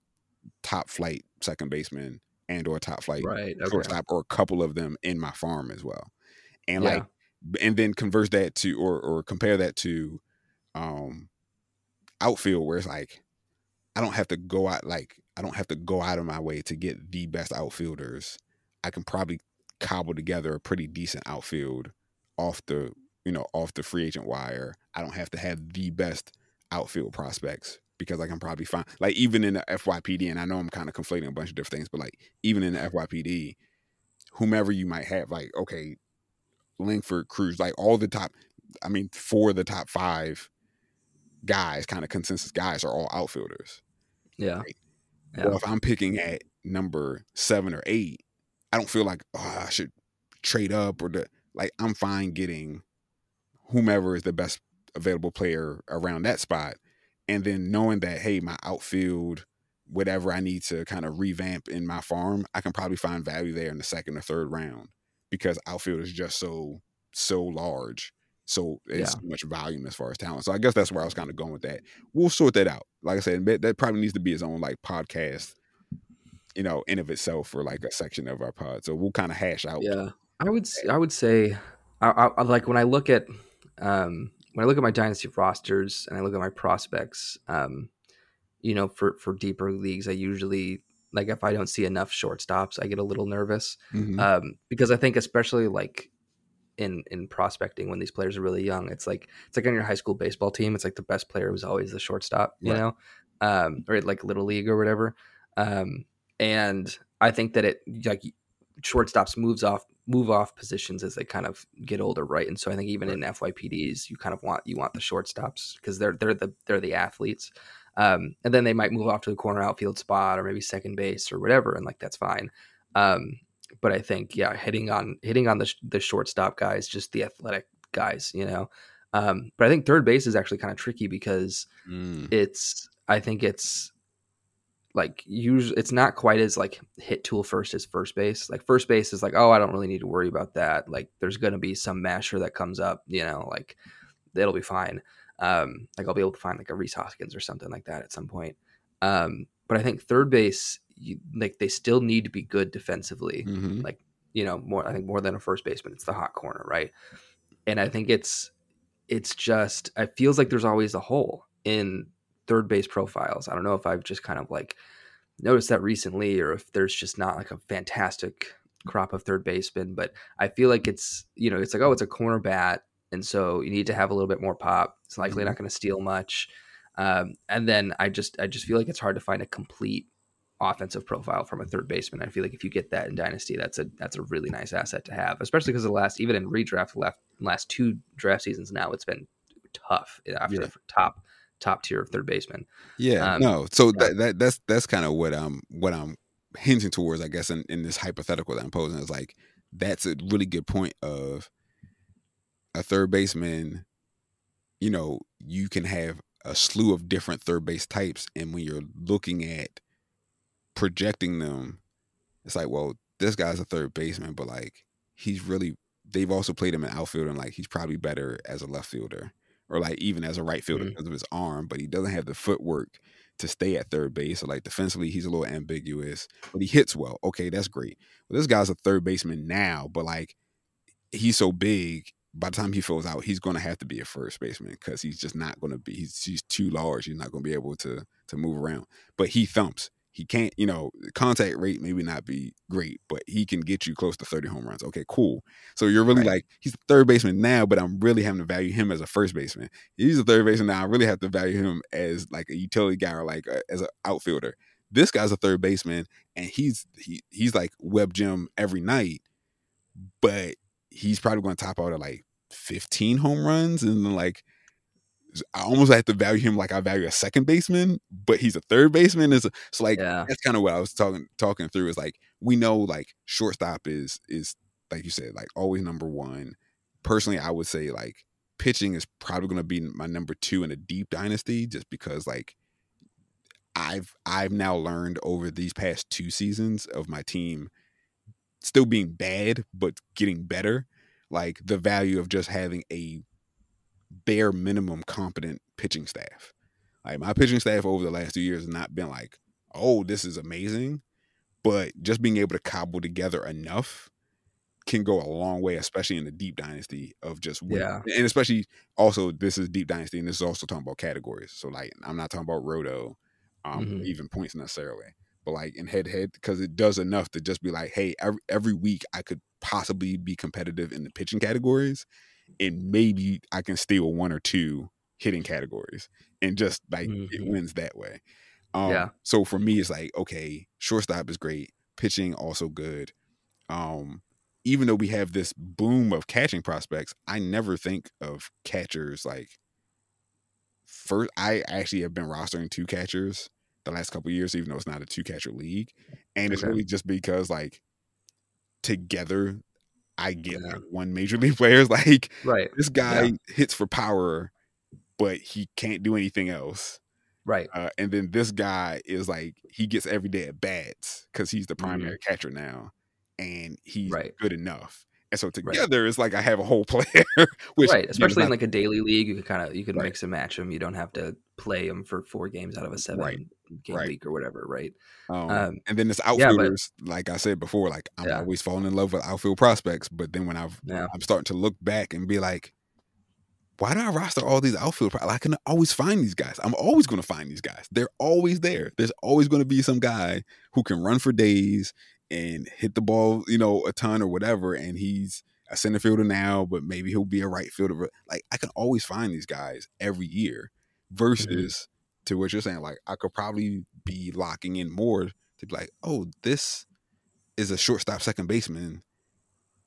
A: top flight second baseman and or top flight
B: right okay
A: shortstop or a couple of them in my farm as well. And
B: Yeah.
A: like and then converse that to or or compare that to um outfield where it's like I don't have to go out like I don't have to go out of my way to get the best outfielders. I can probably cobble together a pretty decent outfield off the you know off the free agent wire. I don't have to have the best outfield prospects because I can probably find like even in the FYPD and I know I'm kind of conflating a bunch of different things, but like even in the FYPD, whomever you might have, like okay, Langford, Crews, like all the top. I mean, four of the top five guys, kind of consensus guys, are all outfielders.
B: yeah
A: Right.
B: Yeah
A: if I'm picking at number seven or eight, I don't feel like oh, I should trade up or the like. I'm fine getting whomever is the best available player around that spot, and then knowing that hey, my outfield, whatever I need to kind of revamp in my farm, I can probably find value there in the second or third round because outfield is just so so large. So it's
B: Yeah.
A: much volume as far as talent. So I guess that's where I was kind of going with that. We'll sort that out. Like I said, that- that probably needs to be its own like podcast, you know, in of itself for like a section of our pod. So we'll kind of hash out.
B: Yeah, I would I would say I, I, like when I look at um, when I look at my dynasty rosters and I look at my prospects, um, you know, for for deeper leagues, I usually like if I don't see enough shortstops, I get a little nervous
A: Mhm.
B: um, because I think especially like in in prospecting when these players are really young. It's like it's like on your high school baseball team. It's like the best player was always the shortstop, you right. know, um, or like little league or whatever. Um, and I think that it like shortstops moves off move off positions as they kind of get older, right? And so I think even in FYPDs, you kind of want you want the shortstops because they're they're the they're the athletes. Um, and then they might move off to the corner outfield spot or maybe second base or whatever, and like that's fine. Um, but I think yeah, hitting on hitting on the the shortstop guys, just the athletic guys, you know. Um, but I think third base is actually kind of tricky because mm. it's I think it's like usually it's not quite as like hit tool first as first base. Like first base is like, oh, I don't really need to worry about that. Like there's gonna be some masher that comes up, you know, like it'll be fine. Um, like I'll be able to find like a Rhys Hoskins or something like that at some point. Um, but I think third base, you, like they still need to be good defensively. Mm-hmm. Like you know, more I think more than a first baseman, it's the hot corner, right? And I think it's it's just it feels like there's always a hole in third base profiles. I don't know if I've just kind of like noticed that recently or if there's just not like a fantastic crop of third basemen, but I feel like it's, you know, it's like, oh, it's a corner bat. And so you need to have a little bit more pop. It's likely mm-hmm. not going to steal much. Um, and then I just, I just feel like it's hard to find a complete offensive profile from a third baseman. I feel like if you get that in Dynasty, that's a that's a really nice asset to have, especially because the last even in redraft left last two draft seasons now, it's been tough after yeah. the top top tier of third baseman.
A: Yeah, um, no. So yeah. That, that that's that's kind of what I'm what I'm hinting towards, I guess, in, in this hypothetical that I'm posing is like that's a really good point of a third baseman. You know, you can have a slew of different third base types, and when you're looking at projecting them, it's like, well, this guy's a third baseman, but like he's really they've also played him in outfield and like he's probably better as a left fielder or like even as a right fielder mm-hmm. because of his arm, but he doesn't have the footwork to stay at third base. So like defensively, he's a little ambiguous, but he hits well. Okay, that's great. But this guy's a third baseman now, but like he's so big. By the time he fills out, he's going to have to be a first baseman because he's just not going to be. He's, he's too large. He's not going to be able to to move around. But he thumps he can't, you know, contact rate maybe not be great, but he can get you close to 30 home runs. Okay, cool. So you're really right. like, he's the third baseman now, but I'm really having to value him as a first baseman. He's a third baseman now. I really have to value him as like a utility guy or like a, as an outfielder. This guy's a third baseman and he's he he's like web gem every night, but he's probably going to top out at like 15 home runs and then like I almost have to value him like I value a second baseman, but he's a third baseman. Is so like yeah. that's kind of what I was talking talking through. Is like we know like shortstop is is like you said like always number one. Personally, I would say like pitching is probably going to be my number two in a deep dynasty, just because like I've I've now learned over these past two seasons of my team still being bad but getting better, like the value of just having a bare minimum competent pitching staff. Like my pitching staff over the last two years has not been like, oh, this is amazing, but just being able to cobble together enough can go a long way, especially in the deep dynasty of just winning. yeah, and especially also this is deep dynasty, and this is also talking about categories. So like I'm not talking about roto, um, mm-hmm. even points necessarily, but like in head head because it does enough to just be like, hey, every, every week I could possibly be competitive in the pitching categories, and maybe I can steal one or two hitting categories and just like mm-hmm. it wins that way. Um, yeah. So for me, it's like okay, shortstop is great, pitching also good. Um, even though we have this boom of catching prospects, I never think of catchers like first. I actually have been rostering two catchers the last couple years, even though it's not a two catcher league, and okay. it's really just because like together I get yeah. like one major league [laughs] players like
B: right.
A: this guy yeah. hits for power, but he can't do anything else.
B: Right.
A: Uh, and then this guy is like he gets every day at bats because he's the primary mm-hmm. catcher now, and he's right. good enough. And so together, right. it's like I have a whole [laughs] player.
B: which, right, especially in like a daily league, you can kind of you can right. mix and match them. You don't have to play them for four games out of a seven right. game right. week or whatever, right?
A: Um, um, and then this outfielders, yeah, but, like I said before, like I'm yeah. always falling in love with outfield prospects, but then when I've yeah. I'm starting to look back and be like, why do I roster all these outfield? Pro- I can always find these guys. I'm always going to find these guys. They're always there. There's always going to be some guy who can run for days and hit the ball, you know, a ton or whatever, and he's a center fielder now, but maybe he'll be a right fielder. Like I can always find these guys every year. Mm-hmm. Versus mm-hmm. to what you're saying, like I could probably be locking in more to be like, oh, this is a shortstop second baseman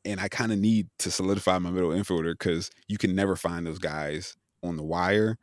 A: and I kind of need to solidify my middle infielder because you can never find those guys on the wire.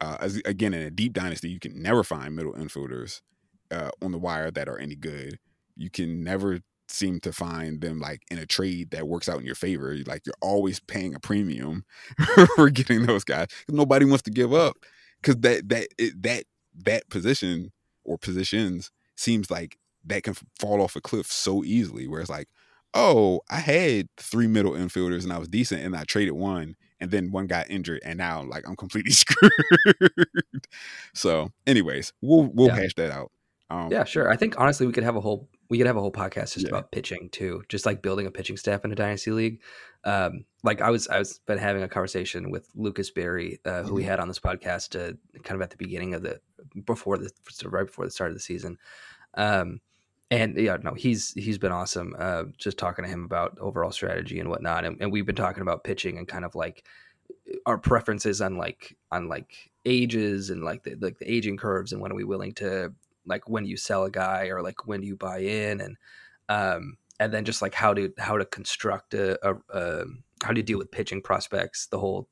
A: Uh, as, again, in a deep dynasty, you can never find middle infielders uh, on the wire that are any good. You can never seem to find them like in a trade that works out in your favor. Like you're always paying a premium [laughs] for getting those guys. Nobody wants to give up because that that it, that that position or positions seems like that can fall off a cliff so easily. Where it's like, oh, I had three middle infielders and I was decent and I traded one and then one got injured and now like I'm completely [laughs] screwed. so, anyways, we'll we'll yeah. hash that out.
B: Um, yeah, sure. I think honestly we could have a whole we could have a whole podcast just yeah. about pitching too, just like building a pitching staff in a dynasty league. Um, like I was I was been having a conversation with Lucas Berry, uh, who mm-hmm. we had on this podcast uh, kind of at the beginning of the before the right before the start of the season. Um, and yeah, no, he's he's been awesome. Uh, just talking to him about overall strategy and whatnot, and, and we've been talking about pitching and kind of like our preferences on like on like ages and like the like the aging curves and when are we willing to like when you sell a guy or like when do you buy in and um and then just like how to how to construct a, a, a how do you deal with pitching prospects the whole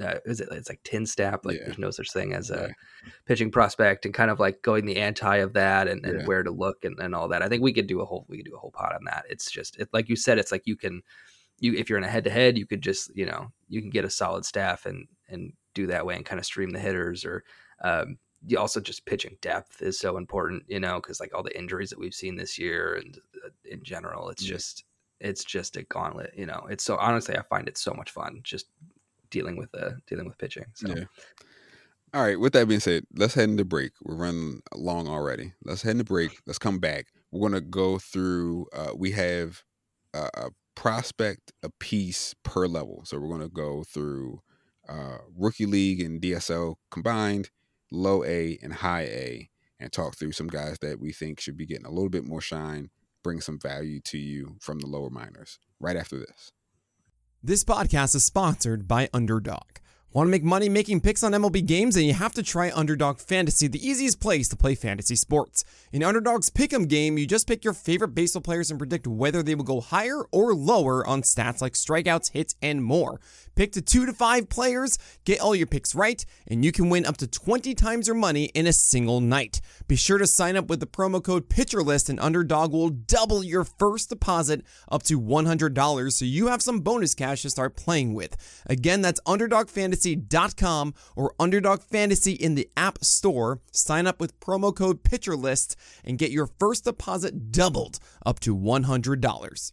B: uh, is it it's like TINSTAP like yeah. there's no such thing as a yeah. pitching prospect and kind of like going the anti of that and, and yeah. where to look and, and all that i think we could do a whole we could do a whole pot on that it's just it, like you said it's like you can you if you're in a head to head you could just you know you can get a solid staff and and do that way and kind of stream the hitters or um, also just pitching depth is so important you know because like all the injuries that we've seen this year and uh, in general it's just it's just a gauntlet you know it's so honestly i find it so much fun just dealing with uh dealing with pitching. So. Yeah.
A: All right. With that being said, let's head into break. We're running long already. Let's head into break. Let's come back. We're gonna go through. Uh, we have a, a prospect a piece per level, so we're gonna go through uh, rookie league and DSL combined, low A and high A, and talk through some guys that we think should be getting a little bit more shine, bring some value to you from the lower minors. Right after this.
C: This podcast is sponsored by Underdog. Want to make money making picks on MLB games? And you have to try Underdog Fantasy, the easiest place to play fantasy sports. In Underdog's Pick'em game, you just pick your favorite baseball players and predict whether they will go higher or lower on stats like strikeouts, hits, and more. Pick to two to five players, get all your picks right, and you can win up to 20 times your money in a single night. Be sure to sign up with the promo code PitcherList, and Underdog will double your first deposit up to $100 so you have some bonus cash to start playing with. Again, that's UnderdogFantasy.com or Underdog Fantasy in the App Store. Sign up with promo code PitcherList and get your first deposit doubled up to $100.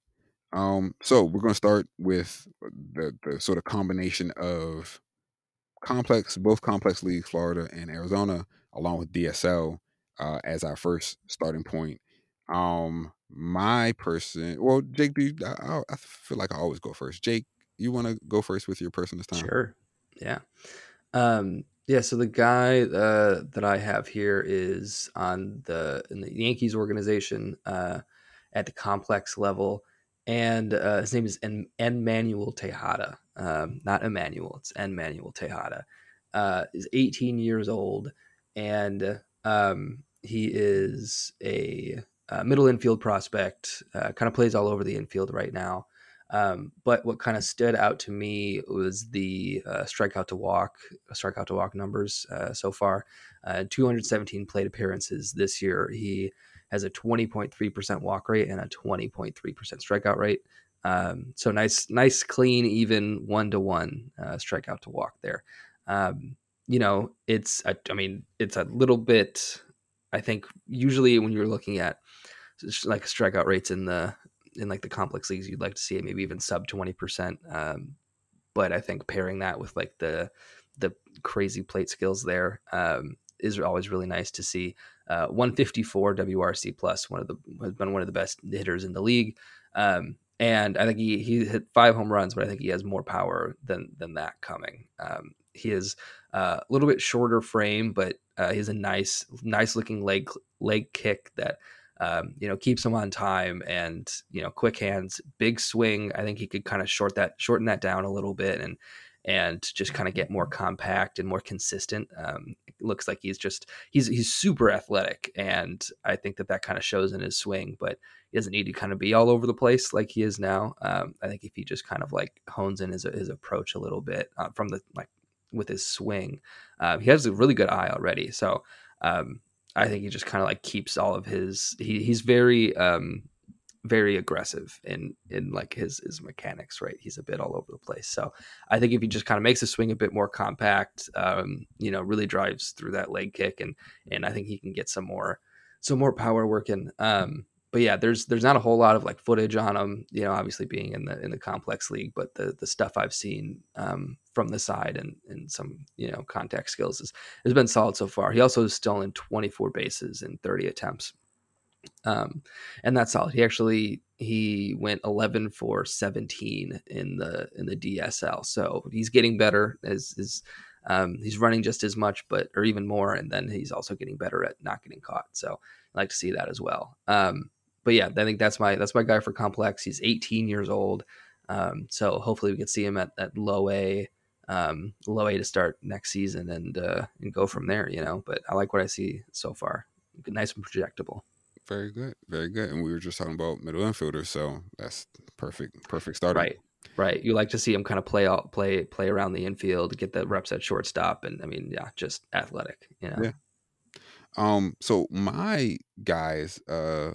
A: Um, so we're going to start with the the sort of combination of complex, both complex leagues, Florida and Arizona, along with DSL uh, as our first starting point. Um, my person, well, Jake, do you, I, I feel like I always go first. Jake, you want to go first with your person this time?
B: Sure. Yeah. Um, yeah. So the guy uh, that I have here is on the in the Yankees organization uh, at the complex level and uh, his name is en- Enmanuel Tejeda, um, not Emmanuel. It's Enmanuel Tejeda. Uh, is 18 years old, and um, he is a, a, middle infield prospect. Uh, kind of plays all over the infield right now. Um, but what kind of stood out to me was the uh, strikeout to walk, strikeout to walk numbers uh, so far. Uh, 217 plate appearances this year. He has a 20.3% walk rate and a 20.3% strikeout rate. Um, so nice, nice, clean, even one to one strikeout to walk there. Um, you know, it's, a, I mean, it's a little bit, I think usually when you're looking at like strikeout rates in the, in like the complex leagues, you'd like to see it maybe even sub 20%. Um, but I think pairing that with like the, the crazy plate skills there um, is always really nice to see. Uh, 154 WRC plus, one of the has been one of the best hitters in the league. Um, and I think he he hit five home runs, but I think he has more power than than that coming. Um, he is uh, a little bit shorter frame, but uh, he has a nice nice looking leg leg kick that um, you know keeps him on time and you know quick hands, big swing. I think he could kind of short that shorten that down a little bit and and just kind of get more compact and more consistent. Um, looks like he's just he's he's super athletic, and I think that that kind of shows in his swing. But he doesn't need to kind of be all over the place like he is now. Um, I think if he just kind of like hones in his his approach a little bit uh, from the like with his swing, uh, he has a really good eye already. So um, I think he just kind of like keeps all of his. He, he's very um, very aggressive in in like his his mechanics right? He's a bit all over the place. So i think if he just kind of makes the swing a bit more compact um you know really drives through that leg kick and and i think he can get some more some more power working. Um but yeah there's there's not a whole lot of like footage on him you know obviously being in the in the complex league but the the stuff i've seen um from the side and and some you know contact skills has, has been solid so far. He also is still in 24 bases in 30 attempts um, and that's solid. He actually he went 11 for 17 in the in the DSL, so he's getting better as is. Um, he's running just as much, but or even more, and then he's also getting better at not getting caught. So I like to see that as well. Um, but yeah, I think that's my that's my guy for complex. He's 18 years old, um, so hopefully we can see him at, at low A, um, low A to start next season and uh, and go from there. You know, but I like what I see so far. Nice and projectable.
A: Very good, very good. And we were just talking about middle infielders, so that's perfect, perfect starter.
B: Right, right. You like to see him kind of play out, play, play around the infield, get the reps at shortstop, and I mean, yeah, just athletic. You know?
A: Yeah. Um. So my guys, uh,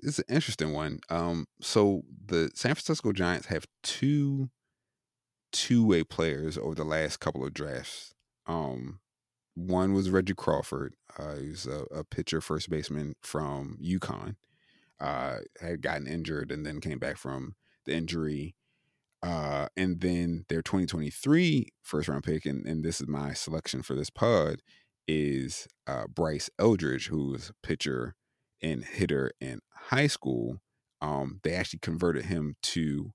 A: it's an interesting one. Um. So the San Francisco Giants have two two-way players over the last couple of drafts. Um, one was Reggie Crawford. Uh, he's a, a pitcher, first baseman from UConn. Uh, had gotten injured and then came back from the injury. Uh, and then their 2023 first round pick, and, and this is my selection for this pod, is uh, Bryce Eldridge, who was a pitcher and hitter in high school. Um, they actually converted him to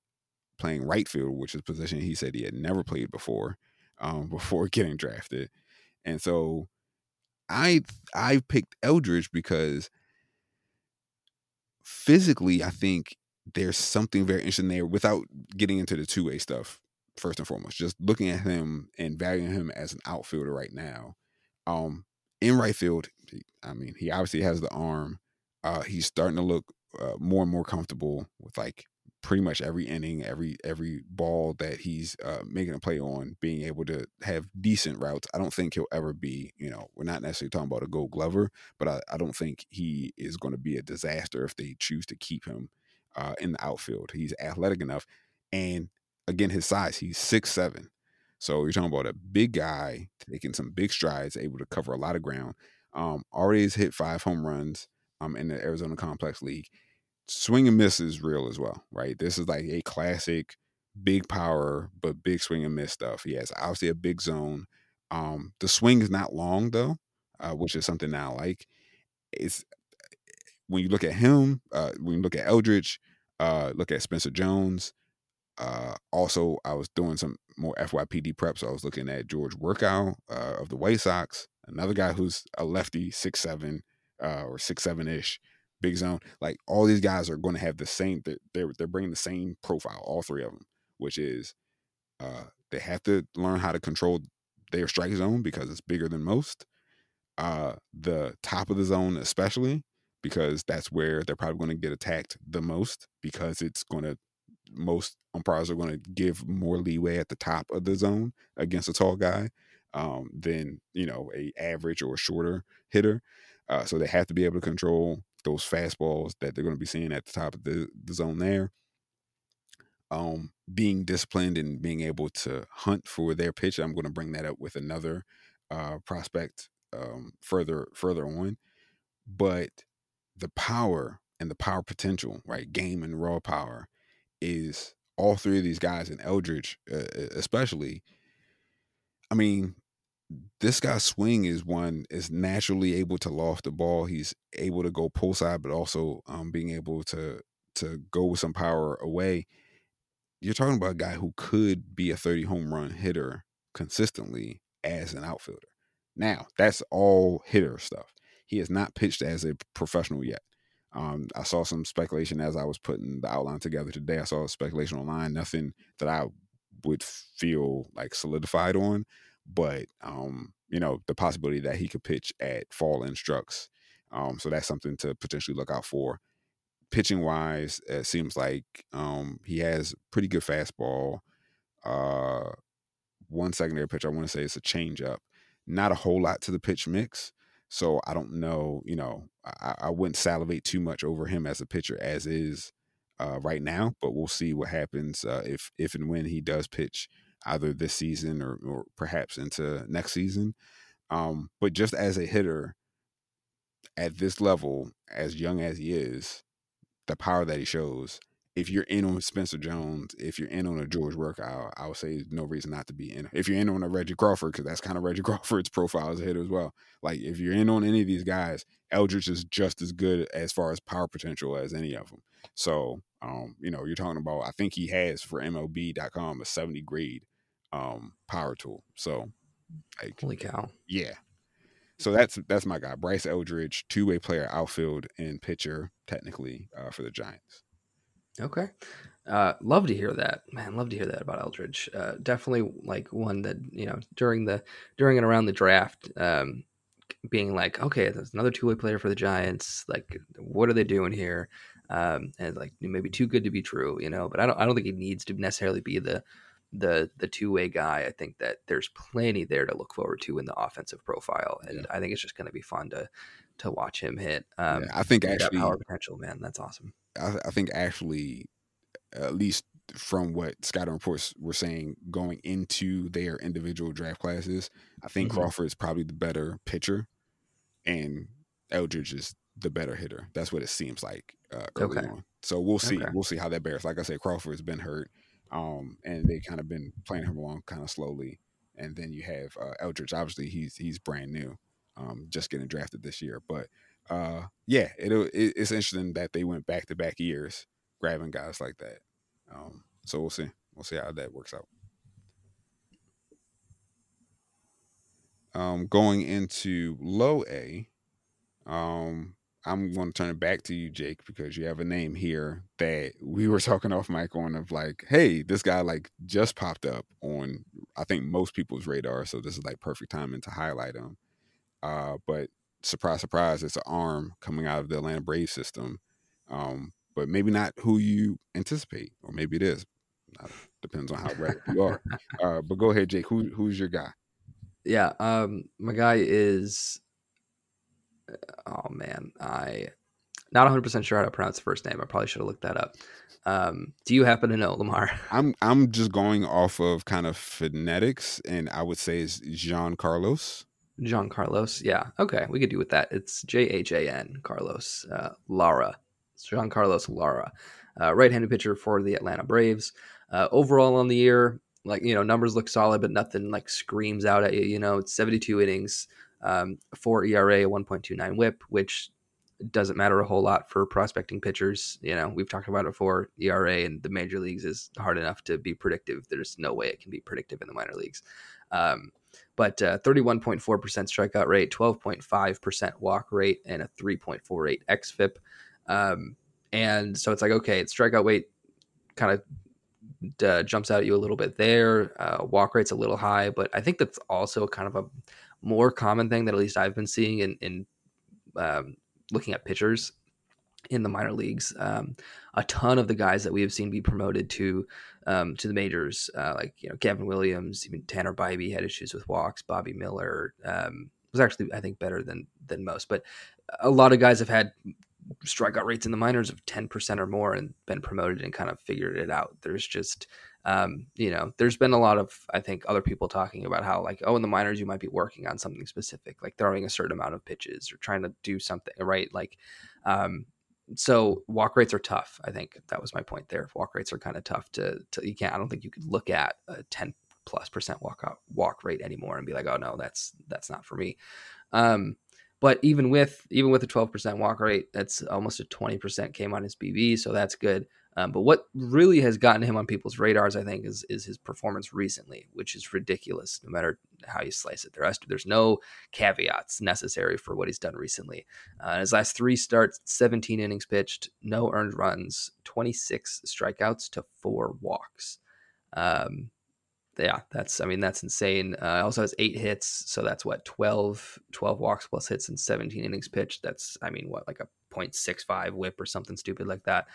A: playing right field, which is a position he said he had never played before, um, [laughs] before getting drafted. And so I I picked Eldridge because physically I think there's something very interesting there without getting into the two-way stuff first and foremost. Just looking at him and valuing him as an outfielder right now. Um in right field, I mean, he obviously has the arm. Uh he's starting to look uh, more and more comfortable with like pretty much every inning, every every ball that he's uh, making a play on, being able to have decent routes. I don't think he'll ever be, you know, we're not necessarily talking about a Gold Glover, but I, I don't think he is going to be a disaster if they choose to keep him uh, in the outfield. He's athletic enough, and again, his size, he's six seven. So you're talking about a big guy taking some big strides, able to cover a lot of ground. Um, already has hit five home runs um, in the Arizona Complex League swing and miss is real as well, right? This is like a classic big power but big swing and miss stuff. He has obviously a big zone. Um, the swing is not long though, uh, which is something I like. It's when you look at him, uh, when you look at Eldridge, uh, look at Spencer Jones. Uh, also, I was doing some more FYPD prep, so I was looking at George Wolkow uh, of the White Sox, another guy who's a lefty, six seven uh, or six seven ish, Big Zone, like all these guys are going to have the same. They're, they're bringing the same profile, all three of them, which is uh, they have to learn how to control their strike zone because it's bigger than most. Uh, the top of the zone, especially because that's where they're probably going to get attacked the most because it's going to most umpires are going to give more leeway at the top of the zone against a tall guy um, than you know a average or shorter hitter. Uh, so they have to be able to control those fastballs that they're going to be seeing at the top of the, the zone there. Um, being disciplined and being able to hunt for their pitch. I'm going to bring that up with another uh, prospect um, further further on. But the power and the power potential, right, game and raw power, is all three of these guys and Eldridge, uh, especially. I mean, this guy's swing is one is naturally able to loft the ball. He's able to go pull side, but also um, being able to to go with some power away. You're talking about a guy who could be a 30 home run hitter consistently as an outfielder. Now, that's all hitter stuff. He has not pitched as a professional yet. Um, I saw some speculation as I was putting the outline together today. I saw speculation online, nothing that I would feel like solidified on, but um, you know, the possibility that he could pitch at fall instructs. Um, so that's something to potentially look out for. Pitching wise, it seems like um, he has pretty good fastball. Uh, one secondary pitch, I want to say it's a changeup. Not a whole lot to the pitch mix. So I don't know, you know, I, I wouldn't salivate too much over him as a pitcher as is uh, right now, but we'll see what happens uh, if if and when he does pitch either this season or, or perhaps into next season. Um, but just as a hitter at this level, as young as he is, the power that he shows, if you're in on Spencer Jones, if you're in on a George Work, I, I would say no reason not to be in. If you're in on a Reggie Crawford, because that's kind of Reggie [laughs] Crawford's profile as a hitter as well. Like if you're in on any of these guys, Eldridge is just as good as far as power potential as any of them. So, um, you know, you're talking about. I think he has for MLB.com a 70 grade um, power tool. So,
B: like, holy cow,
A: yeah. So that's that's my guy, Bryce Eldridge, two way player, outfield and pitcher, technically uh, for the Giants.
B: Okay. Uh, love to hear that, man. Love to hear that about Eldridge. Uh, definitely like one that you know during the during and around the draft, um, being like, okay, there's another two way player for the Giants. Like, what are they doing here? Um, and like maybe too good to be true, you know. But I don't I don't think he needs to necessarily be the the the two way guy. I think that there's plenty there to look forward to in the offensive profile, and yeah. I think it's just going to be fun to to watch him hit. Um,
A: yeah, I think actually
B: power potential, man, that's awesome.
A: I, I think actually, at least from what Scott reports were saying going into their individual draft classes, I think mm-hmm. Crawford is probably the better pitcher, and Eldridge is the better hitter. That's what it seems like uh, early okay. on. So we'll see. Okay. We'll see how that bears. Like I said, Crawford has been hurt, um, and they kind of been playing him along kind of slowly. And then you have uh, Eldridge. Obviously, he's he's brand new, um, just getting drafted this year. But uh, yeah, it, it, it's interesting that they went back to back years grabbing guys like that. Um, so we'll see. We'll see how that works out. Um, going into low A, um, I'm going to turn it back to you, Jake, because you have a name here that we were talking off mic on of like, hey, this guy like just popped up on I think most people's radar, so this is like perfect timing to highlight him. Uh, but surprise, surprise, it's an arm coming out of the Atlanta Braves system. Um, but maybe not who you anticipate, or maybe it is. depends on how ready you are. [laughs] Uh, but go ahead, Jake. Who who's your guy?
B: Yeah, um, my guy is. Oh man, I not 100 percent sure how to pronounce the first name. I probably should have looked that up. Um, do you happen to know Lamar? [laughs]
A: I'm I'm just going off of kind of phonetics, and I would say it's Jean Carlos.
B: John Carlos. Yeah. Okay. We could do with that. It's J H A N Carlos uh, Lara. Jean Carlos Lara, uh, right-handed pitcher for the Atlanta Braves. Uh, overall on the year, like you know, numbers look solid, but nothing like screams out at you. You know, it's 72 innings, um, four ERA, 1.29 WHIP, which doesn't matter a whole lot for prospecting pitchers. You know, we've talked about it before. ERA in the major leagues is hard enough to be predictive. There's no way it can be predictive in the minor leagues. Um, but uh, 31.4% strikeout rate, 12.5% walk rate, and a 3.48 xFIP. Um, and so it's like, okay, it's strikeout weight kind of uh, jumps out at you a little bit there. Uh, walk rate's a little high, but I think that's also kind of a more common thing that at least I've been seeing in, in um, looking at pitchers in the minor leagues. Um, a ton of the guys that we have seen be promoted to um, to the majors, uh, like you know Gavin Williams, even Tanner Bibee had issues with walks. Bobby Miller um, was actually I think better than than most, but a lot of guys have had strikeout rates in the minors of 10% or more and been promoted and kind of figured it out. There's just, um, you know, there's been a lot of, I think, other people talking about how, like, oh, in the minors, you might be working on something specific, like throwing a certain amount of pitches or trying to do something, right? Like, um, so walk rates are tough. I think that was my point there. Walk rates are kind of tough to, to you can't. I don't think you could look at a ten plus percent walk out, walk rate anymore and be like, oh no, that's that's not for me. Um, but even with even with a 12% walk rate, that's almost a 20% K minus BB, so that's good. Um, but what really has gotten him on people's radars, I think, is is his performance recently, which is ridiculous. No matter how you slice it, there's there's no caveats necessary for what he's done recently. Uh, his last three starts, 17 innings pitched, no earned runs, 26 strikeouts to four walks. Um, yeah, that's I mean that's insane. Uh, also has eight hits, so that's what 12, 12 walks plus hits and 17 innings pitched. That's I mean what like a 0.65 whip or something stupid like that.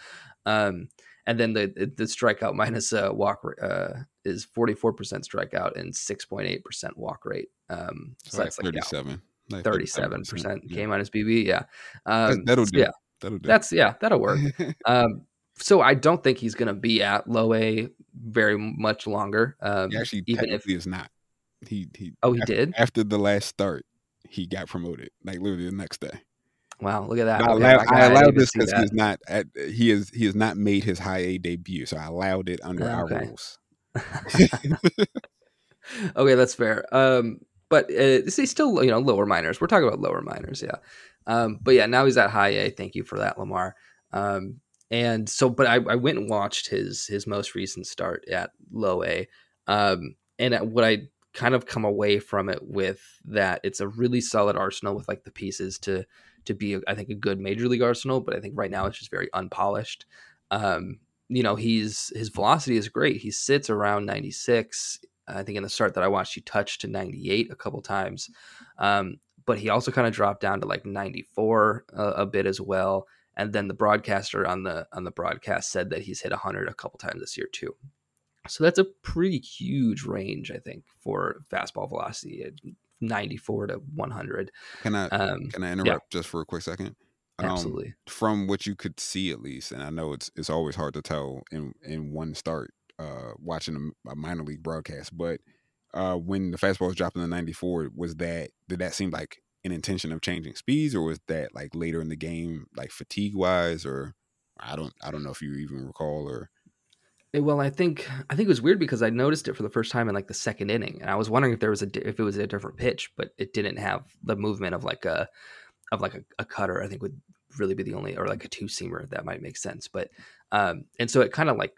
B: Um, and then the the strikeout minus uh, walk uh, is 44% strikeout and 6.8% walk rate. Um,
A: so, so that's like 37.
B: Yeah, 37% K minus BB. Yeah. Um,
A: that'll do.
B: Yeah.
A: That'll do.
B: That's yeah, that'll work. [laughs] um, so I don't think he's going to be at low A very much longer. Um,
A: he actually, even if he is not. He he.
B: Oh, he
A: after,
B: did
A: after the last start. He got promoted like literally the next day.
B: Wow, look at that!
A: I, okay, allowed, I allowed this because he's not at, he is he has not made his high A debut, so I allowed it under okay. our rules. [laughs]
B: okay, that's fair. Um, but uh, he's still you know lower minors. We're talking about lower minors, yeah. Um, but yeah, now he's at high A. Thank you for that, Lamar. Um, and so but I, I went and watched his his most recent start at low A, um, and what I kind of come away from it with that it's a really solid arsenal with like the pieces to to be I think a good major league arsenal, but I think right now it's just very unpolished. Um, you know, he's his velocity is great. He sits around 96. I think in the start that I watched, he touched to 98 a couple times. Um, but he also kind of dropped down to like 94 a, a bit as well and then the broadcaster on the on the broadcast said that he's hit 100 a couple times this year too so that's a pretty huge range i think for fastball velocity 94 to 100
A: can i um, can i interrupt yeah. just for a quick second
B: um, absolutely
A: from what you could see at least and i know it's it's always hard to tell in in one start uh watching a, a minor league broadcast but uh when the fastball was dropping to 94 was that did that seem like an intention of changing speeds, or was that like later in the game, like fatigue wise, or I don't I don't know if you even recall or.
B: Eh, well, I think I think it was weird because I noticed it for the first time in like the second inning, and I was wondering if there was a if it was a different pitch, but it didn't have the movement of like a of like a, a cutter. I think would really be the only or like a two seamer that might make sense. But um, and so it kind of like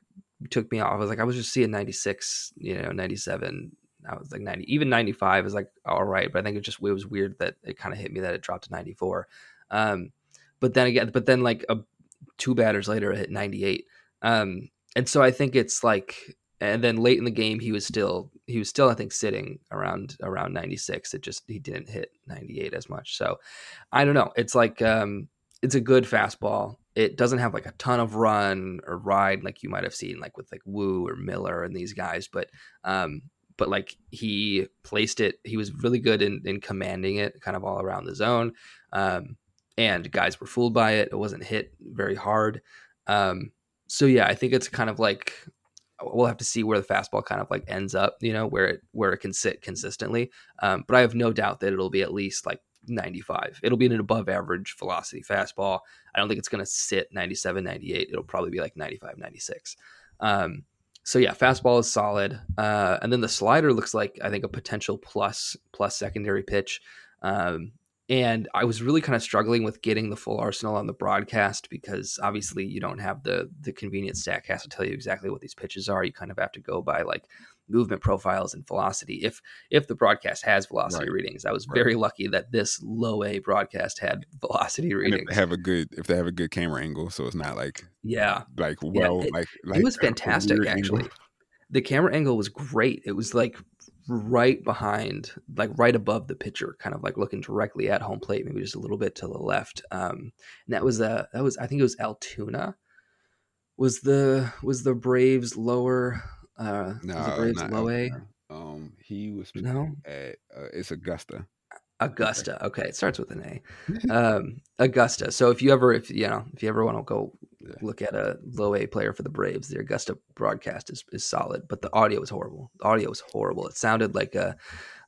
B: took me off. I was like, I was just seeing 96, you know, 97, I was like 90, even 95 is like all right, but I think it just it was weird that it kind of hit me that it dropped to 94. Um, but then again, but then like a, two batters later, it hit 98. Um, and so I think it's like, and then late in the game, he was still he was still I think sitting around around 96. It just he didn't hit 98 as much. So I don't know. It's like um, it's a good fastball. It doesn't have like a ton of run or ride like you might have seen like with like Woo or Miller and these guys, but um, but like he placed it, he was really good in, in commanding it kind of all around the zone. Um, and guys were fooled by it. It wasn't hit very hard. Um, so yeah, I think it's kind of like we'll have to see where the fastball kind of like ends up, you know, where it where it can sit consistently. Um, but I have no doubt that it'll be at least like 95. It'll be an above average velocity fastball. I don't think it's going to sit 97, 98. It'll probably be like 95, 96. Um, so yeah, fastball is solid, uh, and then the slider looks like I think a potential plus plus secondary pitch. Um, and I was really kind of struggling with getting the full arsenal on the broadcast because obviously you don't have the the convenient Statcast to tell you exactly what these pitches are. You kind of have to go by like movement profiles and velocity. If if the broadcast has velocity right. readings, I was right. very lucky that this low A broadcast had [laughs] velocity readings.
A: Have a good if they have a good camera angle, so it's not like
B: yeah,
A: like well,
B: yeah, it,
A: like,
B: like it was fantastic actually. Angle. The camera angle was great. It was like right behind, like right above the pitcher, kind of like looking directly at home plate, maybe just a little bit to the left. Um, and that was a that was I think it was Altoona. Was the was the Braves lower? Uh, no, Braves low A.
A: Um, he was
B: no.
A: At, uh, it's Augusta.
B: Augusta. Okay, it starts with an A. [laughs] Um, Augusta. So if you ever, if you know, if you ever want to go look at a low A player for the Braves. The Augusta broadcast is, is solid, but the audio was horrible. The audio was horrible. It sounded like a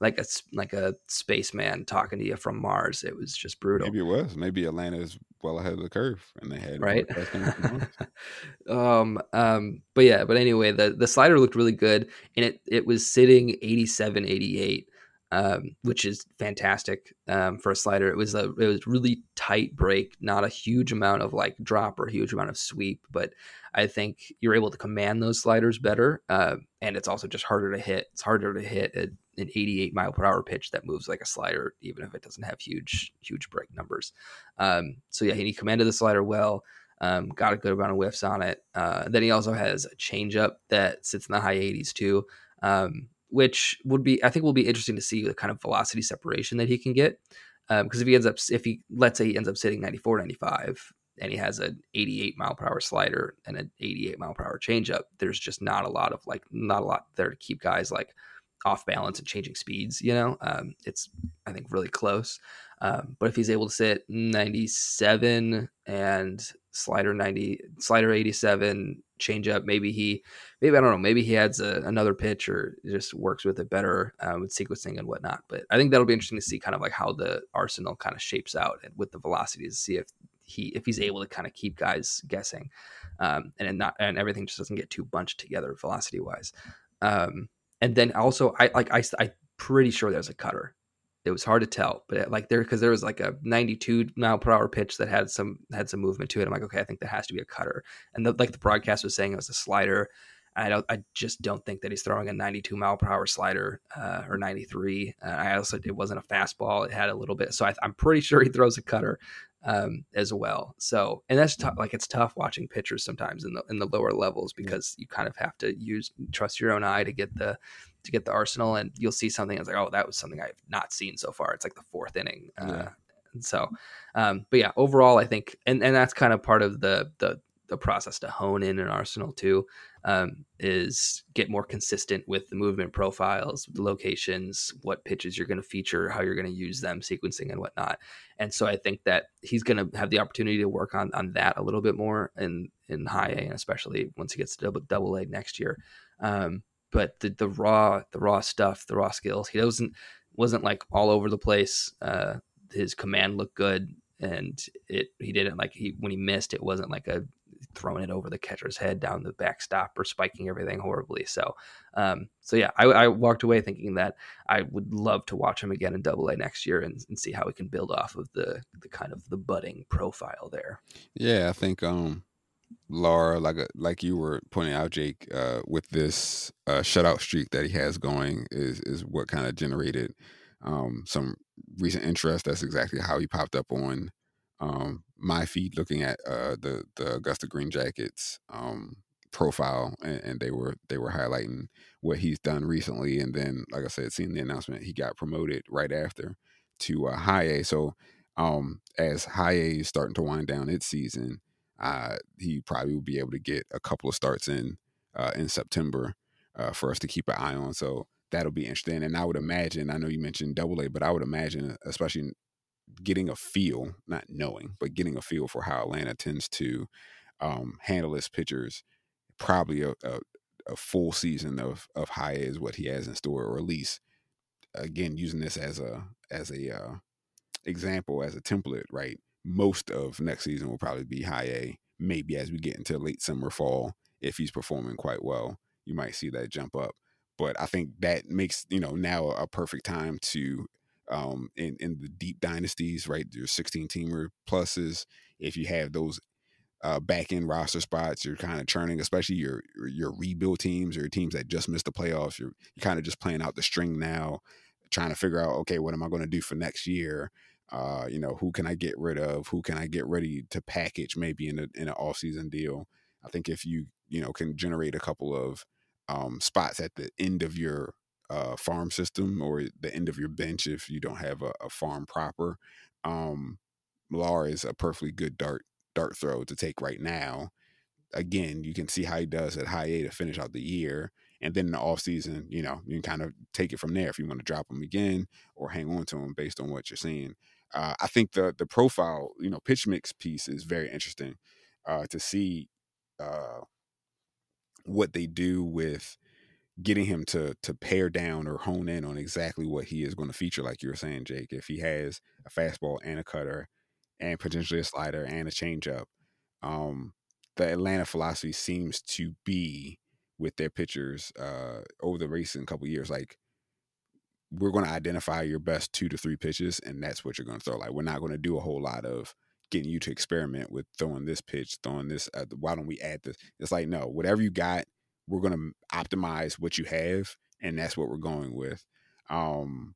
B: like a like a spaceman talking to you from Mars. It was just brutal.
A: Maybe it was. Maybe Atlanta is well ahead of the curve, and they had
B: right. [laughs] um, um, but yeah, but anyway, the the slider looked really good, and it it was sitting 87, 88 um, which is fantastic um, for a slider. It was a it was really tight break, not a huge amount of like drop or huge amount of sweep, but I think you're able to command those sliders better, uh, and it's also just harder to hit. It's harder to hit a, an 88 mile per hour pitch that moves like a slider, even if it doesn't have huge huge break numbers. Um, so yeah, he commanded the slider well. Um, got a good amount of whiffs on it. Uh, then he also has a changeup that sits in the high 80s too. Um, which would be I think will be interesting to see the kind of velocity separation that he can get. Because um, if he ends up if he let's say he ends up sitting 94, 95, and he has an 88 mile per hour slider and an 88 mile per hour changeup, there's just not a lot of like not a lot there to keep guys like off balance and changing speeds. You know, um, it's I think really close. Um, but if he's able to sit 97 and slider 90, slider 87, change up, maybe he, maybe I don't know, maybe he adds a, another pitch or just works with it better um, with sequencing and whatnot. But I think that'll be interesting to see kind of like how the arsenal kind of shapes out with the velocities to see if he if he's able to kind of keep guys guessing um, and not and everything just doesn't get too bunched together velocity wise. Um, and then also I like I I'm pretty sure there's a cutter it was hard to tell, but it, like there because there was like a 92 mile per hour pitch that had some had some movement to it. I'm like, okay, I think that has to be a cutter. And the, like the broadcast was saying, it was a slider. I don't, I just don't think that he's throwing a 92 mile per hour slider uh, or 93. Uh, I also it wasn't a fastball; it had a little bit. So I, am pretty sure he throws a cutter um, as well. So and that's tough. Like it's tough watching pitchers sometimes in the in the lower levels because you kind of have to use trust your own eye to get the to get the Arsenal, and you'll see something that's like, oh, that was something I've not seen so far. It's like the fourth inning. Uh, yeah. so, um, but yeah, overall, I think, and and that's kind of part of the the the process to hone in an Arsenal too. Um, is get more consistent with the movement profiles, the locations, what pitches you're going to feature, how you're going to use them, sequencing and whatnot. And so I think that he's going to have the opportunity to work on on that a little bit more in in high A, and especially once he gets to double, double A next year. Um, but the, the raw the raw stuff, the raw skills, he doesn't wasn't like all over the place. Uh, his command looked good, and it he didn't like he when he missed, it wasn't like a throwing it over the catcher's head down the backstop or spiking everything horribly. So, um, so yeah, I, I, walked away thinking that I would love to watch him again in Double A next year and, and, see how we can build off of the the kind of the budding profile there.
A: Yeah, I think um, Lara, like uh, like you were pointing out, Jake, uh, with this uh, shutout streak that he has going, is is what kind of generated um, some recent interest. That's exactly how he popped up on um, my feed, looking at uh, the the Augusta Green Jackets um, profile, and, and, they were they were highlighting what he's done recently, and then, like I said, seeing the announcement, he got promoted right after to uh, High A. So um, as High A is starting to wind down its season uh, he probably will be able to get a couple of starts in uh, in September uh, for us to keep an eye on. So that'll be interesting. And I would imagine, I know you mentioned Double A, but I would imagine, especially getting a feel, not knowing, but getting a feel for how Atlanta tends to um, handle its pitchers. Probably a, a, a, full season of of high is what he has in store, or at least again using this as a as a uh, example as a template, right? most of next season will probably be high A. Maybe as we get into late summer, fall, if he's performing quite well, you might see that jump up. But I think that makes you know now a perfect time to um, in in the deep dynasties, right? Your 16 teamer pluses. If you have those uh, back end roster spots, you're kind of churning, especially your your rebuild teams or teams that just missed the playoffs. You're, you're kind of just playing out the string now, trying to figure out, okay, what am I going to do for next year? Uh, you know, who can I get rid of? Who can I get ready to package maybe in a in an off season deal? I think if you you know can generate a couple of um, spots at the end of your uh, farm system or the end of your bench if you don't have a, a farm proper, um, Lar is a perfectly good dart dart throw to take right now. Again, you can see how he does at high A to finish out the year. And then in the off season, you know, you can kind of take it from there if you want to drop him again or hang on to him based on what you're seeing. Uh, I think the the profile, you know, pitch mix piece is very interesting. uh, to see uh, what they do with getting him to to pare down or hone in on exactly what he is going to feature, like you were saying, Jake. If he has a fastball and a cutter, and potentially a slider and a changeup, um, the Atlanta philosophy seems to be with their pitchers uh, over the recent couple years, like we're going to identify your best two to three pitches, and that's what you're going to throw. Like we're not going to do a whole lot of getting you to experiment with throwing this pitch, throwing this. Uh, why don't we add this? It's like no, whatever you got, we're going to optimize what you have, and that's what we're going with. Um,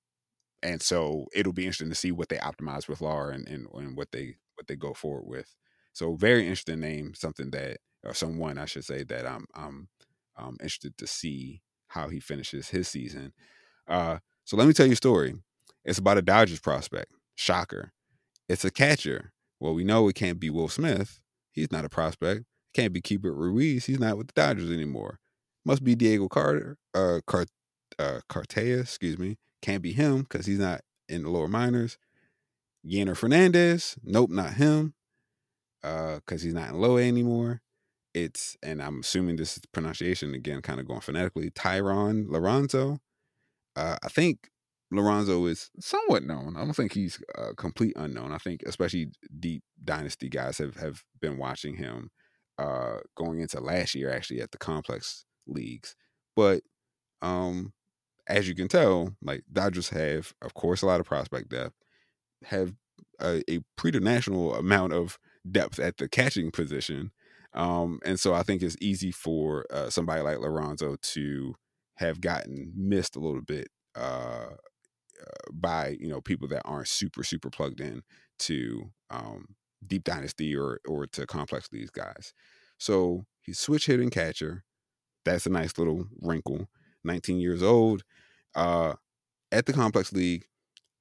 A: and so it'll be interesting to see what they optimize with Lar and, and, and what they what they go forward with. So very interesting name, something that or someone I should say that I'm I'm, I'm interested to see how he finishes his season. Uh, so let me tell you a story. It's about a Dodgers prospect. Shocker. It's a catcher. Well, we know it can't be Will Smith. He's not a prospect. Can't be Keibert Ruiz. He's not with the Dodgers anymore. Must be Diego Carter, uh, Cart, uh, Cartaya, excuse me. Can't be him because he's not in the lower minors. Yeiner Fernandez, nope, not him. Uh, because he's not in low A anymore. It's and I'm assuming this is pronunciation again, kind of going phonetically. Thayron Liranzo. Uh, I think Liranzo is somewhat known. I don't think he's a complete unknown. I think especially deep dynasty guys have have been watching him uh, going into last year actually at the complex leagues. But um, as you can tell, like Dodgers have, of course, a lot of prospect depth, have a, a preternational amount of depth at the catching position. Um, and so I think it's easy for uh, somebody like Liranzo to have gotten missed a little bit uh, uh, by you know people that aren't super super plugged in to um, deep dynasty or or to complex these guys. So he's switch hitting catcher. That's a nice little wrinkle. 19 years old, uh, at the complex league,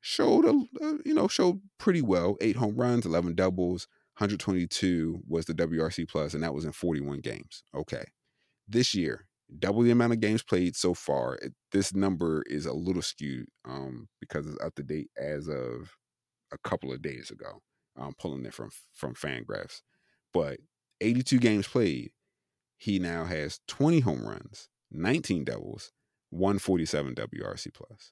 A: showed a, a you know showed pretty well. Eight home runs, 11 doubles, 122 was the WRC plus, and that was in 41 games. Okay, this year double the amount of games played so far. It, this number is a little skewed um, because it's up to date as of a couple of days ago. I'm pulling it from from Fangraphs, but 82 games played. He now has 20 home runs, 19 doubles, 147 WRC plus.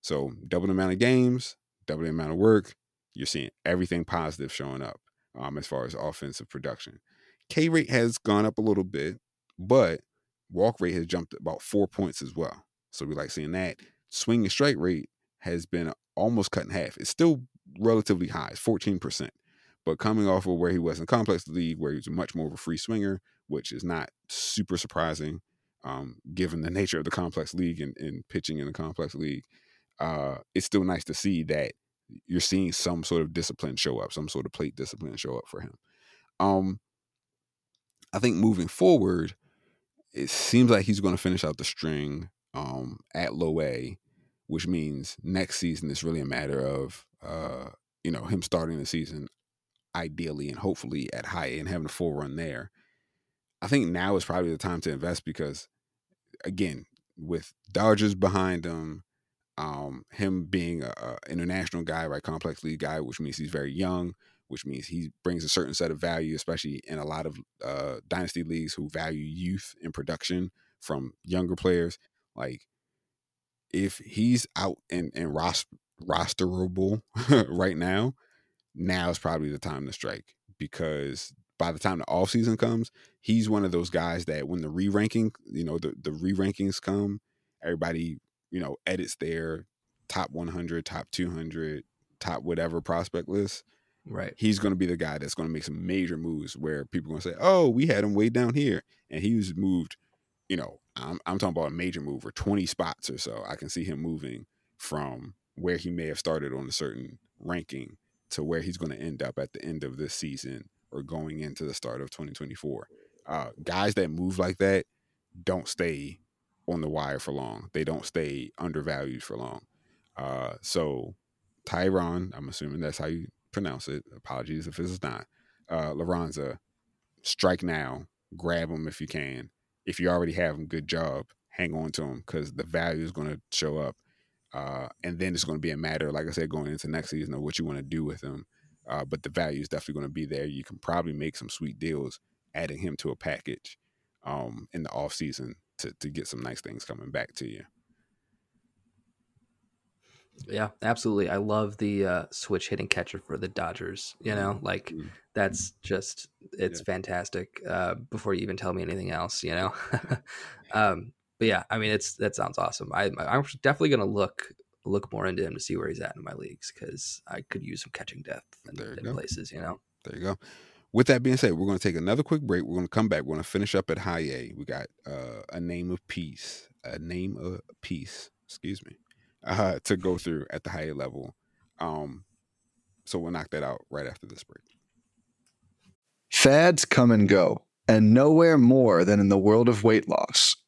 A: So double the amount of games, double the amount of work. You're seeing everything positive showing up um, as far as offensive production. K rate has gone up a little bit, but walk rate has jumped about four points as well. So we like seeing that. Swing and strike rate has been almost cut in half. It's still relatively high, it's 14%. But coming off of where he was in complex league, where he was much more of a free swinger, which is not super surprising um, given the nature of the complex league and, and pitching in the complex league, uh, it's still nice to see that you're seeing some sort of discipline show up, some sort of plate discipline show up for him. Um, I think moving forward, it seems like he's going to finish out the string um, at low A, which means next season is really a matter of uh, you know him starting the season ideally and hopefully at high and having a full run there. I think now is probably the time to invest because, again, with Dodgers behind him, um, him being a, a, international guy, right, complex league guy, which means he's very young, which means he brings a certain set of value, especially in a lot of uh, dynasty leagues who value youth and production from younger players. Like, if he's out and and rosterable [laughs] right now, now is probably the time to strike because by the time the off season comes, he's one of those guys that when the re ranking, you know, the, the re rankings come, everybody, you know, edits their top 100, top 200, top whatever prospect list.
B: Right.
A: He's going to be the guy that's going to make some major moves where people are going to say, oh, we had him way down here. And he was moved, you know, I'm, I'm talking about a major move or 20 spots or so. I can see him moving from where he may have started on a certain ranking to where he's going to end up at the end of this season or going into the start of 2024. Uh, guys that move like that don't stay on the wire for long. They don't stay undervalued for long. Uh, so Thayron, I'm assuming that's how you pronounce it. Apologies if it's not. Uh, Liranzo, strike now, grab him if you can. If you already have him, good job. Hang on to him because the value is going to show up. Uh, and then it's going to be a matter, like I said, going into next season of what you want to do with him uh, but the value is definitely going to be there. You can probably make some sweet deals adding him to a package um, in the off season to to get some nice things coming back to you.
B: Yeah, absolutely. I love the uh, switch hitting catcher for the Dodgers. You know,
A: Mm-hmm.
B: like that's just it's
A: Yeah.
B: fantastic. Uh, before you even tell me anything else, you know. [laughs] [laughs] um, but yeah, I mean, it's that sounds awesome. I, I'm definitely gonna look look more into him to see where he's at in my leagues because I could use some catching depth in,
A: There you
B: in
A: go.
B: places. You know.
A: There you go. With that being said, we're going to take another quick break. We're going to come back. We're going to finish up at high A. We got uh, a name of peace, a name of peace, excuse me, uh, to go through at the high A level. Um, so we'll knock that out right after this break.
D: Fads come and go, and nowhere more than in the world of weight loss.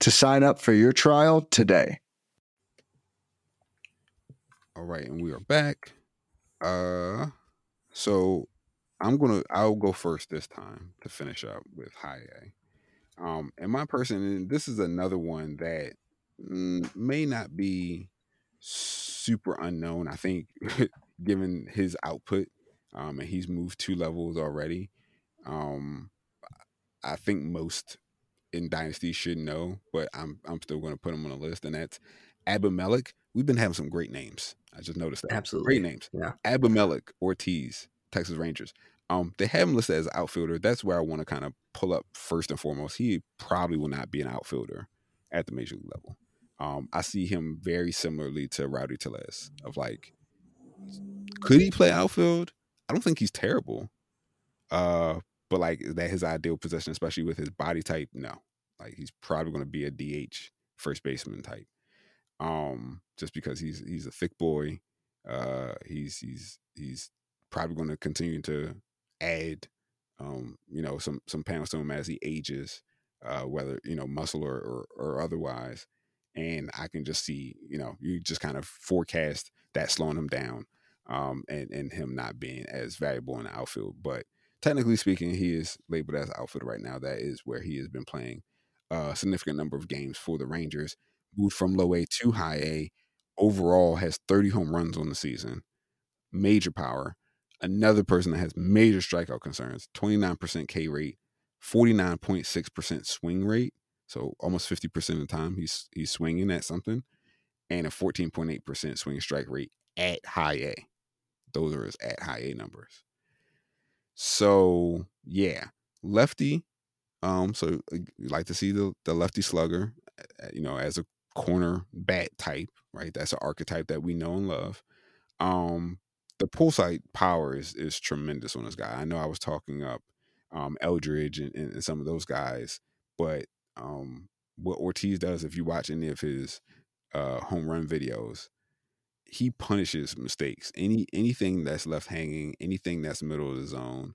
D: to sign up for your trial today.
A: All right, and we are back. Uh, so I'm gonna I'll go first this time to finish up with high A. Um, and my person, and this is another one that mm, may not be super unknown. I think, [laughs] given his output, um, and he's moved two levels already. Um, I think most in Dynasty should know, but I'm I'm still going to put him on the list, and that's Abimelec. We've been having some great names. I just noticed that.
B: Absolutely.
A: Great names.
B: Yeah.
A: Abimelec Ortiz, Texas Rangers. Um, they have him listed as outfielder. That's where I want to kind of pull up first and foremost. He probably will not be an outfielder at the major league level. Um, I see him very similarly to Rowdy Tellez of like, could he play outfield? I don't think he's terrible. Uh, but like is that his ideal position, especially with his body type? No. Like he's probably going to be a DH first baseman type. Um, just because he's he's a thick boy. Uh, he's he's he's probably going to continue to add, um, you know, some some pounds to him as he ages, uh, whether you know muscle or, or or otherwise. And I can just see, you know, you just kind of forecast that slowing him down, um, and and him not being as valuable in the outfield. But technically speaking, he is labeled as outfielder right now. That is where he has been playing a significant number of games for the Rangers. Moved from low A to high A. Overall, has 30 home runs on the season. Major power. Another person that has major strikeout concerns. 29% K rate, 49.6% swing rate. So almost 50% of the time he's he's swinging at something, and a 14.8% swing strike rate at high A. Those are his at high A numbers. So yeah, lefty. Um, so uh, you like to see the the lefty slugger, you know, as a corner bat type, right? That's an archetype that we know and love. Um, the pull side power is is tremendous on this guy. I know I was talking up um, Eldridge and, and, some of those guys. But um, what Ortiz does, if you watch any of his uh, home run videos, he punishes mistakes. Any anything that's left hanging, anything that's middle of the zone,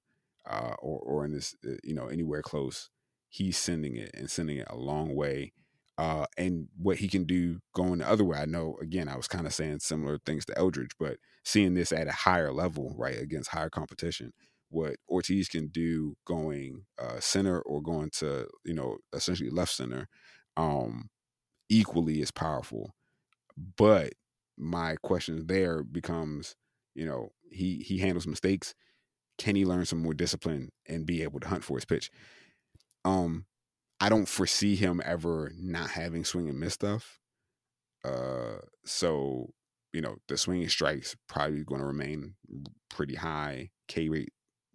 A: uh, or or in this, uh, you know, anywhere close, he's sending it and sending it a long way. Uh, and what he can do going the other way. I know, again, I was kind of saying similar things to Eldridge, but seeing this at a higher level, right, against higher competition, what Ortiz can do going uh, center or going to, you know, essentially left center, um, equally as powerful. But my question there becomes, you know, he he handles mistakes. Can he learn some more discipline and be able to hunt for his pitch? Um, I don't foresee him ever not having swing and miss stuff. Uh, so you know, the swinging strikes probably going to remain pretty high. K rate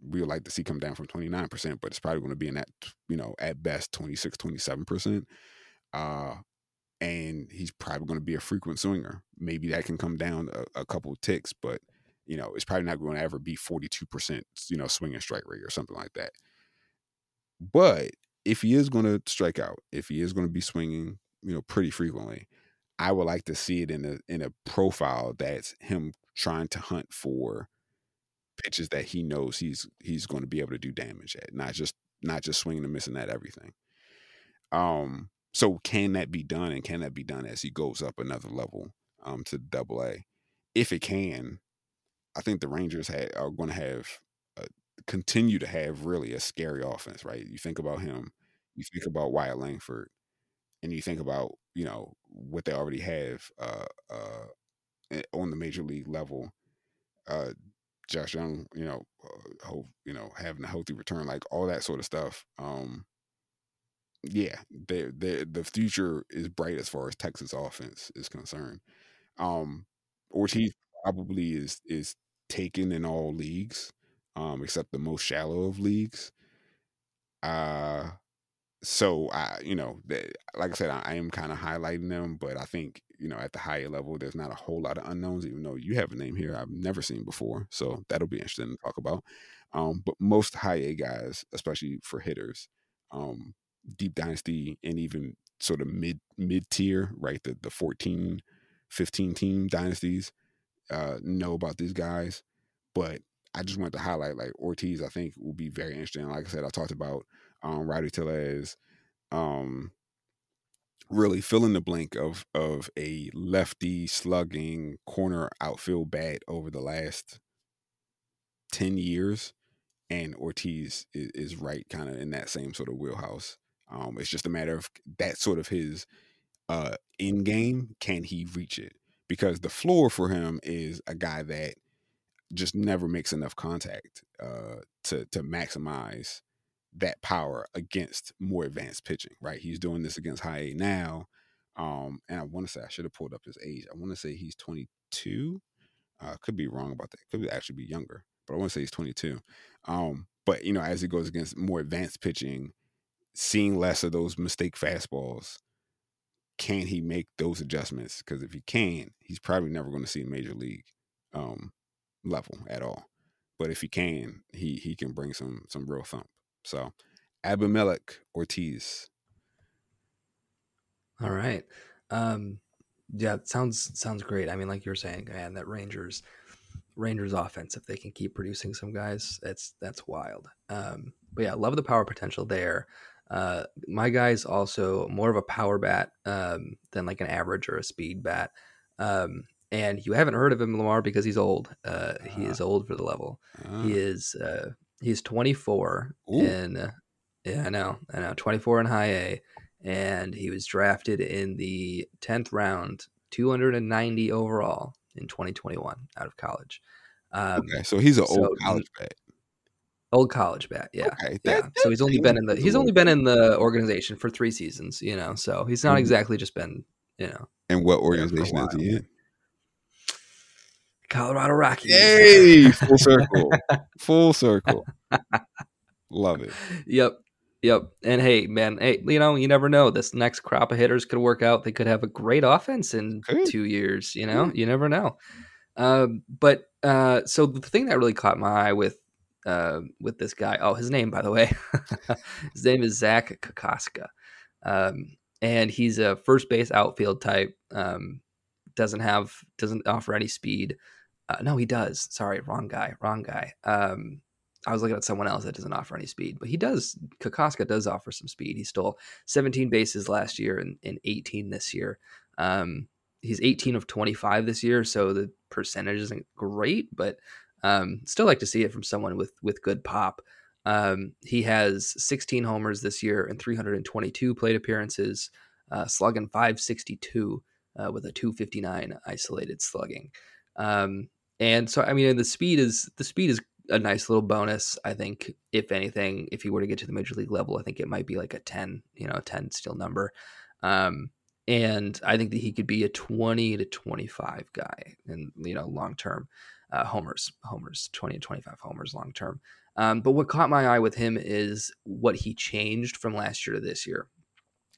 A: we would like to see come down from 29%, but it's probably going to be in that, you know, at best 26, 27%. Uh, and he's probably going to be a frequent swinger. Maybe that can come down a, a couple ticks, but you know, it's probably not going to ever be 42%, you know, swing and strike rate or something like that. But if he is going to strike out, if he is going to be swinging, you know, pretty frequently, I would like to see it in a in a profile that's him trying to hunt for pitches that he knows he's he's going to be able to do damage at, not just not just swinging and missing at everything. Um, so can that be done, and can that be done as he goes up another level um, to Double A? If it can, I think the Rangers ha- are going to have uh, continue to have really a scary offense, right? You think about him, you think about Wyatt Langford, and you think about you know what they already have uh, uh, eh, on the major league level. Uh, Josh Jung, you know, uh, hope you know having a healthy return, like all that sort of stuff. Um, yeah, the the the future is bright as far as Texas offense is concerned. Um, Ortiz probably is is taken in all leagues, um, except the most shallow of leagues. Uh so I, you know, that, like I said, I, I am kind of highlighting them, but I think you know at the higher level, there's not a whole lot of unknowns. Even though you have a name here I've never seen before, so that'll be interesting to talk about. Um, but most high A guys, especially for hitters, um, deep dynasty and even sort of mid mid tier, right? The the 14, 15 team dynasties uh, know about these guys, but I just wanted to highlight like Ortiz. I think will be very interesting. Like I said, I talked about um, Rowdy Tellez, um, really filling the blank of of a lefty slugging corner outfield bat over the last ten years, and Ortiz is, is right kind of in that same sort of wheelhouse. Um, it's just a matter of that sort of his uh, in game. Can he reach it? Because the floor for him is a guy that just never makes enough contact uh, to to maximize that power against more advanced pitching, right? He's doing this against high A now. Um, and I want to say I should have pulled up his age. I want to say he's 22. Uh, could be wrong about that. Could actually be younger, but I want to say he's 22. Um, but you know, as he goes against more advanced pitching, seeing less of those mistake fastballs, can he make those adjustments? Because if he can, he's probably never going to see major league um, level at all. But if he can, he he can bring some some real thump. So, Abimelec Ortiz.
B: All right. Um, yeah, sounds sounds great. I mean, like you were saying, man, that Rangers Rangers offense, if they can keep producing some guys, that's that's wild. Um, but yeah, love the power potential there. Uh, my guy's also more of a power bat um, than like an average or a speed bat. Um, and you haven't heard of him, Lamar, because he's old. Uh, he is ah. old for the level. Uh. He is uh, He's 24 Ooh. in uh, yeah, I know, I know, 24 in high A, and he was drafted in the 10th round, 290 overall in 2021 out of college.
A: Um, okay, so he's an so old college bat.
B: Old college bat, yeah, okay, that, yeah. so he's only been in the he's only been in the organization for three seasons, you know. So he's not mm-hmm. exactly just been, you know.
A: And what organization is he in?
B: Colorado Rockies.
A: Hey, [laughs] full circle. full circle. Love it.
B: Yep. Yep. And hey, man, hey, you know, you never know. This next crop of hitters could work out. They could have a great offense in Good. two years. You know, you never know. Um, but uh, so the thing that really caught my eye with uh, with this guy. Oh, his name, by the way, [laughs] his name is Zach Kokoska, um, and he's a first base outfield type. Um, doesn't have doesn't offer any speed. Uh, no, he does. Sorry, wrong guy. Wrong guy. Um, I was looking at someone else that doesn't offer any speed, but he does. Kokoska does offer some speed. He stole 17 bases last year and, and 18 this year. Um, he's 18 of 25 this year, so the percentage isn't great, but um, still like to see it from someone with with good pop. Um, he has 16 homers this year and 322 plate appearances, uh, slugging 562 uh, with a 259 isolated slugging. Um, and so, I mean, the speed is the speed is a nice little bonus. I think, if anything, if he were to get to the major league level, I think it might be like a 10, you know, a 10 steal number. Um, and I think that he could be a 20 to 25 guy and, you know, long term uh, homers, homers, 20 and 25 homers long term. Um, but what caught my eye with him is what he changed from last year to this year.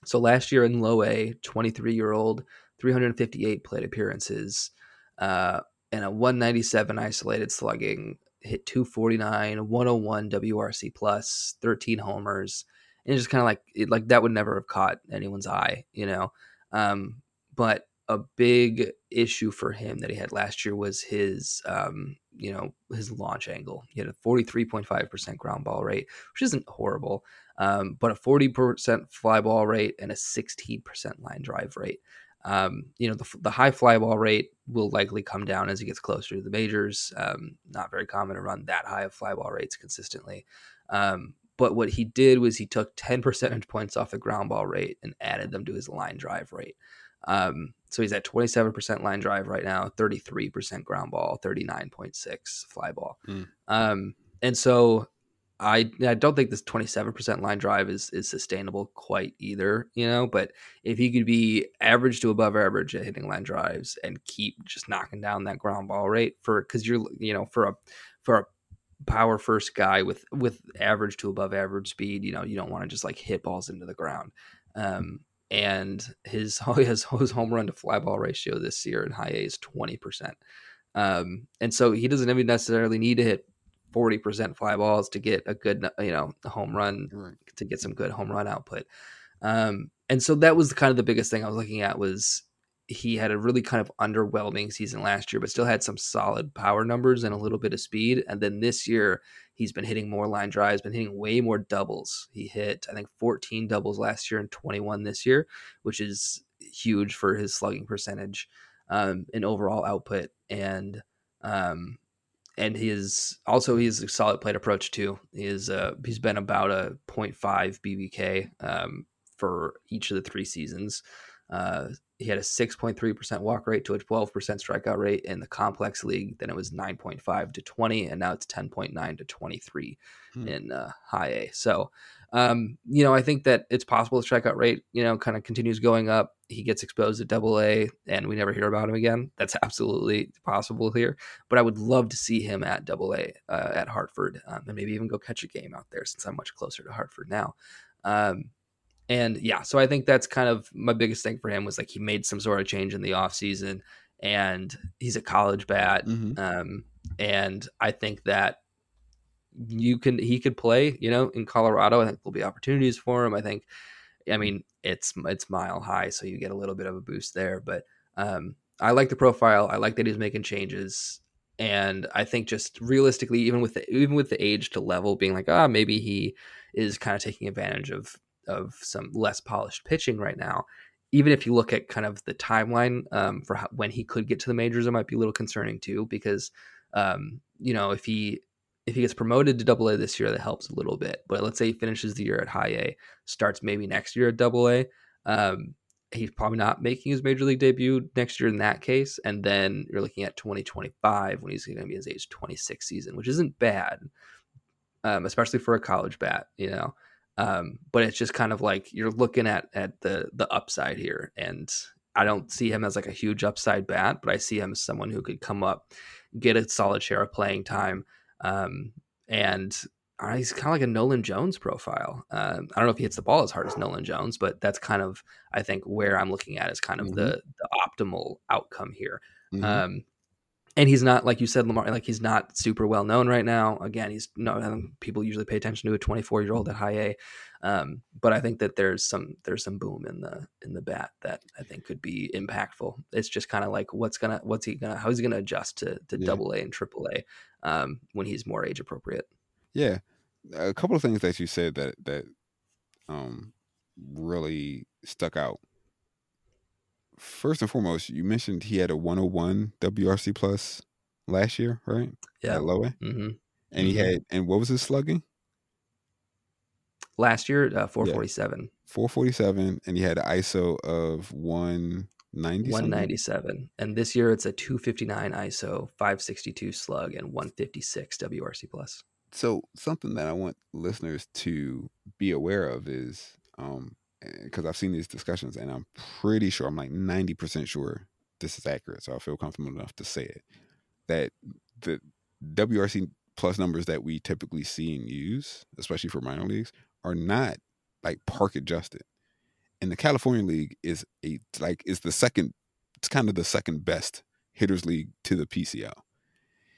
B: So last year in low A, 23 year old, 358 plate appearances, uh, and a 197 isolated slugging, hit 249, 101 WRC plus, 13 homers. And just kind of like, it, like that would never have caught anyone's eye, you know? Um, but a big issue for him that he had last year was his, um, you know, his launch angle. He had a 43.5% ground ball rate, which isn't horrible, um, but a 40% fly ball rate and a 16% line drive rate. Um, you know, the, the high fly ball rate will likely come down as he gets closer to the majors. Um, not very common to run that high of fly ball rates consistently. Um, but what he did was he took 10 percentage points off the ground ball rate and added them to his line drive rate. Um, so he's at 27% line drive right now, 33% ground ball, 39.6 fly ball. Mm. Um, and so I I don't think this 27% line drive is is sustainable quite either, you know, but if he could be average to above average at hitting line drives and keep just knocking down that ground ball rate for cuz you're you know for a for a power first guy with with average to above average speed, you know, you don't want to just like hit balls into the ground. Um and his [laughs] his, his home run to fly ball ratio this year in high A is 20%. Um, and so he doesn't even necessarily need to hit 40% fly balls to get a good, you know, home run right. to get some good home run output. Um, and so that was kind of the biggest thing I was looking at was he had a really kind of underwhelming season last year, but still had some solid power numbers and a little bit of speed. And then this year, he's been hitting more line drives, been hitting way more doubles. He hit, I think, 14 doubles last year and 21 this year, which is huge for his slugging percentage um, and overall output. And um, and his also he's a solid plate approach too. He is uh, he's been about a 0.5 BBK um, for each of the three seasons. Uh, he had a 6.3% walk rate to a 12% strikeout rate in the complex league. Then it was 9.5 to 20, and now it's 10.9 to 23 hmm. in uh, high A. So um, you know, I think that it's possible the strikeout rate, you know, kind of continues going up. He gets exposed at double A and we never hear about him again. That's [laughs] absolutely possible here. But I would love to see him at double A uh, at Hartford um, and maybe even go catch a game out there since I'm much closer to Hartford now. Um, and yeah, so I think that's kind of my biggest thing for him was like he made some sort of change in the offseason and he's a college bat. Mm-hmm. Um, and I think that you can he could play you know in colorado i think there'll be opportunities for him i think i mean it's it's mile high so you get a little bit of a boost there but um i like the profile i like that he's making changes and i think just realistically even with the even with the age to level being like ah oh, maybe he is kind of taking advantage of of some less polished pitching right now even if you look at kind of the timeline um, for how, when he could get to the majors, it might be a little concerning too, because um, you know if he if he gets promoted to double A this year, that helps a little bit. But let's say he finishes the year at high A, starts maybe next year at double A. Um, he's probably not making his major league debut next year in that case. And then you're looking at 2025 when he's going to be his age 26 season, which isn't bad, um, especially for a college bat, you know. Um, but it's just kind of like you're looking at at the the upside here, and I don't see him as like a huge upside bat, but I see him as someone who could come up, get a solid share of playing time, um, and uh, he's kind of like a Nolan Jones profile. Um, I don't know if he hits the ball as hard as Nolan Jones, but that's kind of I think where I'm looking at is kind of mm-hmm. the the optimal outcome here. Mm-hmm. Um, and he's not like you said, Lamar. Like he's not super well known right now. Again, he's no people usually pay attention to a 24 year old at high A. Um, but I think that there's some there's some boom in the in the bat that I think could be impactful. It's just kind of like what's gonna what's he gonna how's he gonna adjust to to
A: Yeah.
B: double A and triple A um, when he's more age appropriate.
A: Yeah, a couple of things that you said that that um really stuck out. First and foremost, you mentioned he had a 101 WRC plus last year, right?
B: Yeah.
A: At low A,
B: hmm
A: and he
B: Mhm.
A: had and what was his slugging?
B: Last year, uh, 447,
A: 447, and he had an ISO of 190.
B: 197, and this year it's a 259 ISO, 562 slug, and 156 WRC plus.
A: so something that I want listeners to be aware of is um because I've seen these discussions and I'm pretty sure I'm like 90% sure this is accurate so I feel comfortable enough to say it that the WRC plus numbers that we typically see and use especially for minor leagues are not like park adjusted. And the California League is a like is the second it's kind of the second best hitters league to the PCL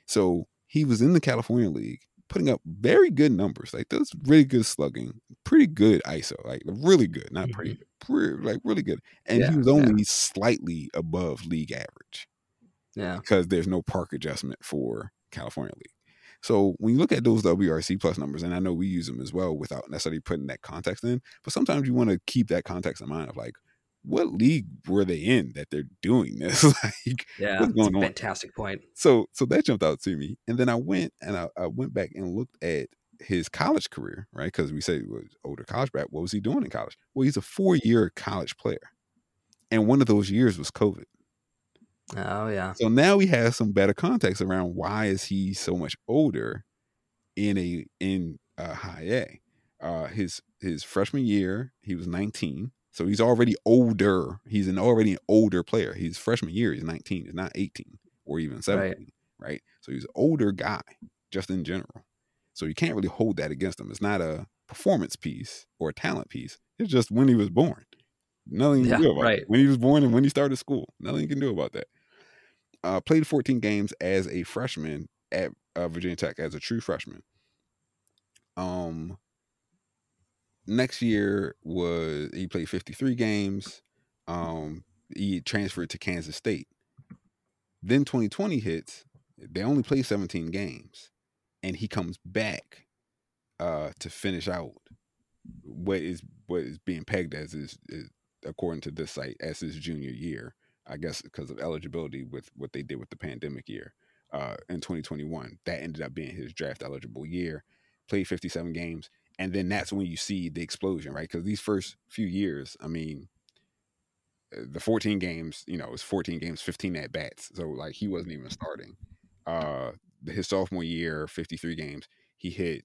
A: so he was in the California League putting up very good numbers. Like those really good slugging, pretty good ISO, like really good, not pretty, mm-hmm. good, pretty like really good. And
B: Yeah,
A: he was only slightly above league average
B: Yeah,
A: because there's no park adjustment for California League. So when you look at those WRC plus numbers, and I know we use them as well without necessarily putting that context in, but sometimes you want to keep that context in mind of like, what league were they in that they're doing this? [laughs] like,
B: yeah,
A: What's going on?
B: fantastic point.
A: so so that jumped out to me and then i went and i, I went back and looked at his college career right because we say was older college back what was he doing in college well he's a four-year college player and one of those years was covid
B: Oh yeah,
A: so now we have some better context around why is he so much older in a in a high A. Uh, his his freshman year he was 19, so he's already older. He's an already an older player. He's freshman year he's 19, he's not 18 or even 17, right? So he's an older guy just in general. So you can't really hold that against him. It's not a performance piece or a talent piece. It's just when he was born. Nothing you can
B: Yeah,
A: do about
B: right.
A: it. When he was born and when he started school, nothing you can do about that uh, played 14 games as a freshman at uh, Virginia Tech as a true freshman. Um, next year was he played 53 games. Um, he transferred to Kansas State. Then 2020 hits. They only play 17 games, and he comes back uh, to finish out what is what is being pegged as his, is according to this site as his junior year. I guess because of eligibility with what they did with the pandemic year uh, in 2021. That ended up being his draft eligible year. Played 57 games, and then that's when you see the explosion, right? Because these first few years, I mean, uh, the 14 games, you know, it was 14 games, 15 at bats, so like he wasn't even starting. Uh, his sophomore year, 53 games, he hit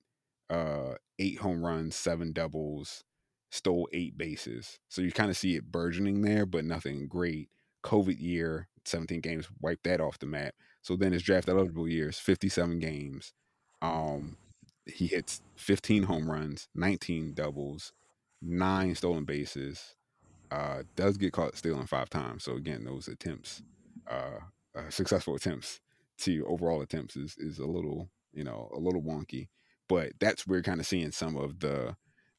A: uh, eight home runs, seven doubles, stole eight bases. So you kind of see it burgeoning there, but nothing great. COVID year, 17 games, wiped that off the map. So then his draft eligible years, 57 games. Um, he hits 15 home runs, 19 doubles, nine stolen bases. Uh, does get caught stealing five times. So again, those attempts, uh, uh, successful attempts to overall attempts is is a little, you know, a little wonky. But that's where kind of seeing some of the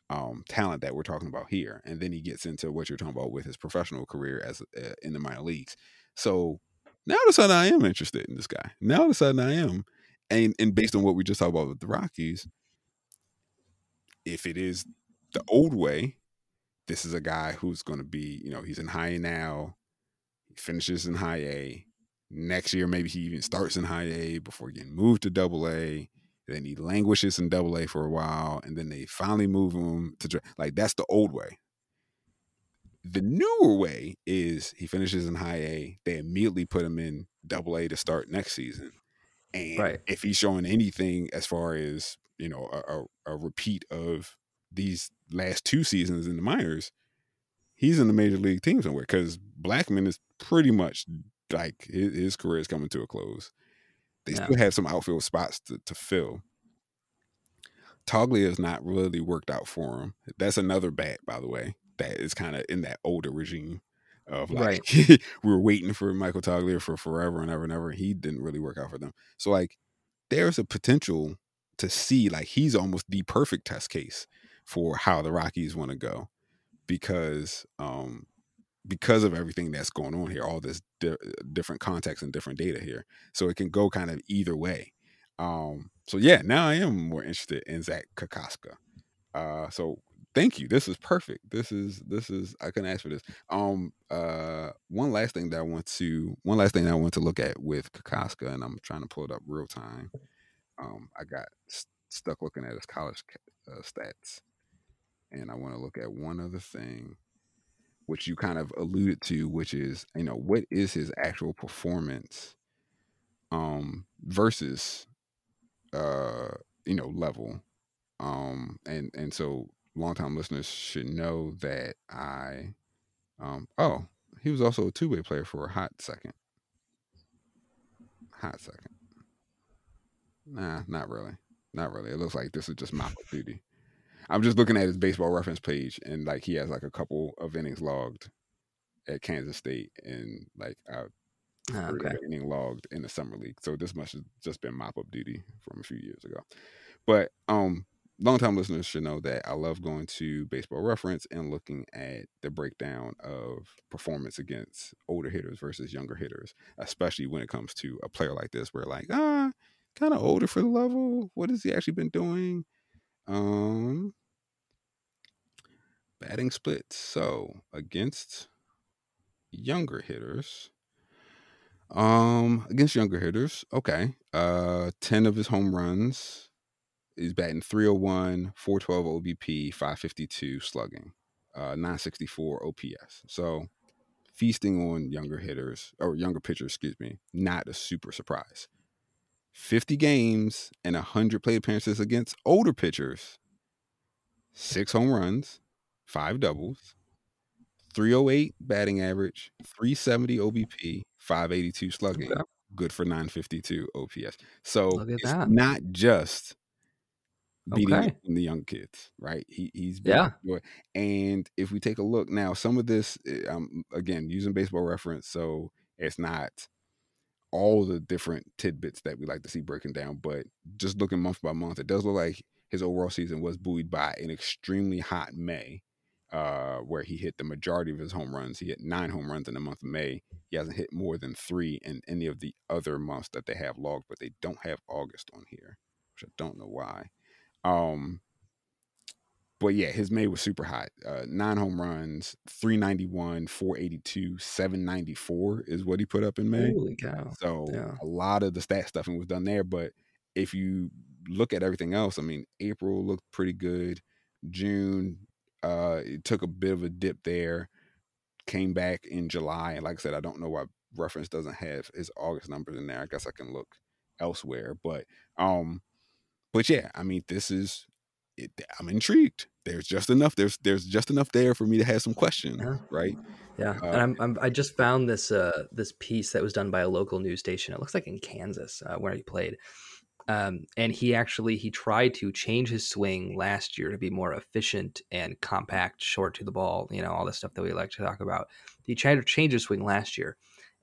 A: um, talent that we're talking about here, and then he gets into what you're talking about with his professional career as uh, in the minor leagues. So now all of a sudden I am interested in this guy. Now all of a sudden I am, and and based on what we just talked about with the Rockies, if it is the old way, this is a guy who's going to be, you know, he's in high A now, he finishes in high A. Next year, maybe he even starts in high A before getting moved to double A. Then he languishes in double A for a while, and then they finally move him to like that's the old way. The newer way is he finishes in high A. They immediately put him in double A to start next season. And
B: Right.
A: if he's showing anything as far as, you know, a, a, a repeat of these last two seasons in the minors, he's in the major league team somewhere because Blackmon is pretty much like his, his career is coming to a close. They
B: Yeah.
A: still have some outfield spots to, to fill. Toglia has not really worked out for him. That's another bat, by the way, that is kind of in that older regime. Of like right. [laughs] we were waiting for Michael Toglia for forever and ever and ever. He didn't really work out for them. So like there's a potential to see like he's almost the perfect test case for how the Rockies want to go because um because of everything that's going on here, all this di- different context and different data here. So it can go kind of either way. Um, so yeah, now I am more interested in Zach Kokoska. Uh, so thank you. This is perfect. This is this is I couldn't ask for this. Um, uh, one last thing that I want to one last thing I want to look at with Kokoska, and I'm trying to pull it up real time. Um, I got st- stuck looking at his college uh, stats, and I want to look at one other thing which you kind of alluded to, which is, you know, what is his actual performance um versus uh, you know, level. Um and and so longtime listeners should know that I um oh, he was also a two-way player for a hot second. Hot second. Nah, not really. Not really. It looks like this is just mop up [laughs] duty. I'm just looking at his baseball reference page and like he has like a couple of innings logged at Kansas State and like a oh, okay. inning logged in the summer league. So this must have just been mop up duty from a few years ago. But um longtime listeners should know that I love going to baseball reference and looking at the breakdown of performance against older hitters versus younger hitters, especially when it comes to a player like this where like, ah, kind of older for the level. What has he actually been doing? Um, batting split. So against younger hitters, um, against younger hitters, okay. Uh, ten of his home runs. He's batting 301, 412 OBP, 552 slugging, uh, 964 OPS. So feasting on younger hitters or younger pitchers, excuse me, not a super surprise. 50 games and 100 plate appearances against older pitchers. Six home runs, five doubles, 308 batting average, 370 OBP, 582 slugging. Good for 952 OPS. So it's that. not just beating okay. the young kids, right? He, he's
B: yeah.
A: And if we take a look now, some of this, um, again, using baseball reference, so it's not all the different tidbits that we like to see breaking down. But just looking month by month, it does look like his overall season was buoyed by an extremely hot May, uh, where he hit the majority of his home runs. He hit nine home runs in the month of May. He hasn't hit more than three in any of the other months that they have logged, but they don't have August on here, which I don't know why. Um, but yeah, his May was super hot. Uh, nine home runs, 391, 482, 794 is what he put up in May.
B: Holy cow.
A: So yeah. a lot of the stat stuffing was done there. But if you look at everything else, I mean, April looked pretty good. June, uh, it took a bit of a dip there, came back in July. And like I said, I don't know why reference doesn't have his August numbers in there. I guess I can look elsewhere. But um, but yeah, I mean, this is it, I'm intrigued. There's just enough. There's there's just enough there for me to have some questions, yeah. right?
B: Yeah, uh, and I'm, I'm, i just found this uh, this piece that was done by a local news station. It looks like in Kansas uh, where he played, um, and he actually he tried to change his swing last year to be more efficient and compact, short to the ball. You know all the stuff that we like to talk about. He tried to change his swing last year,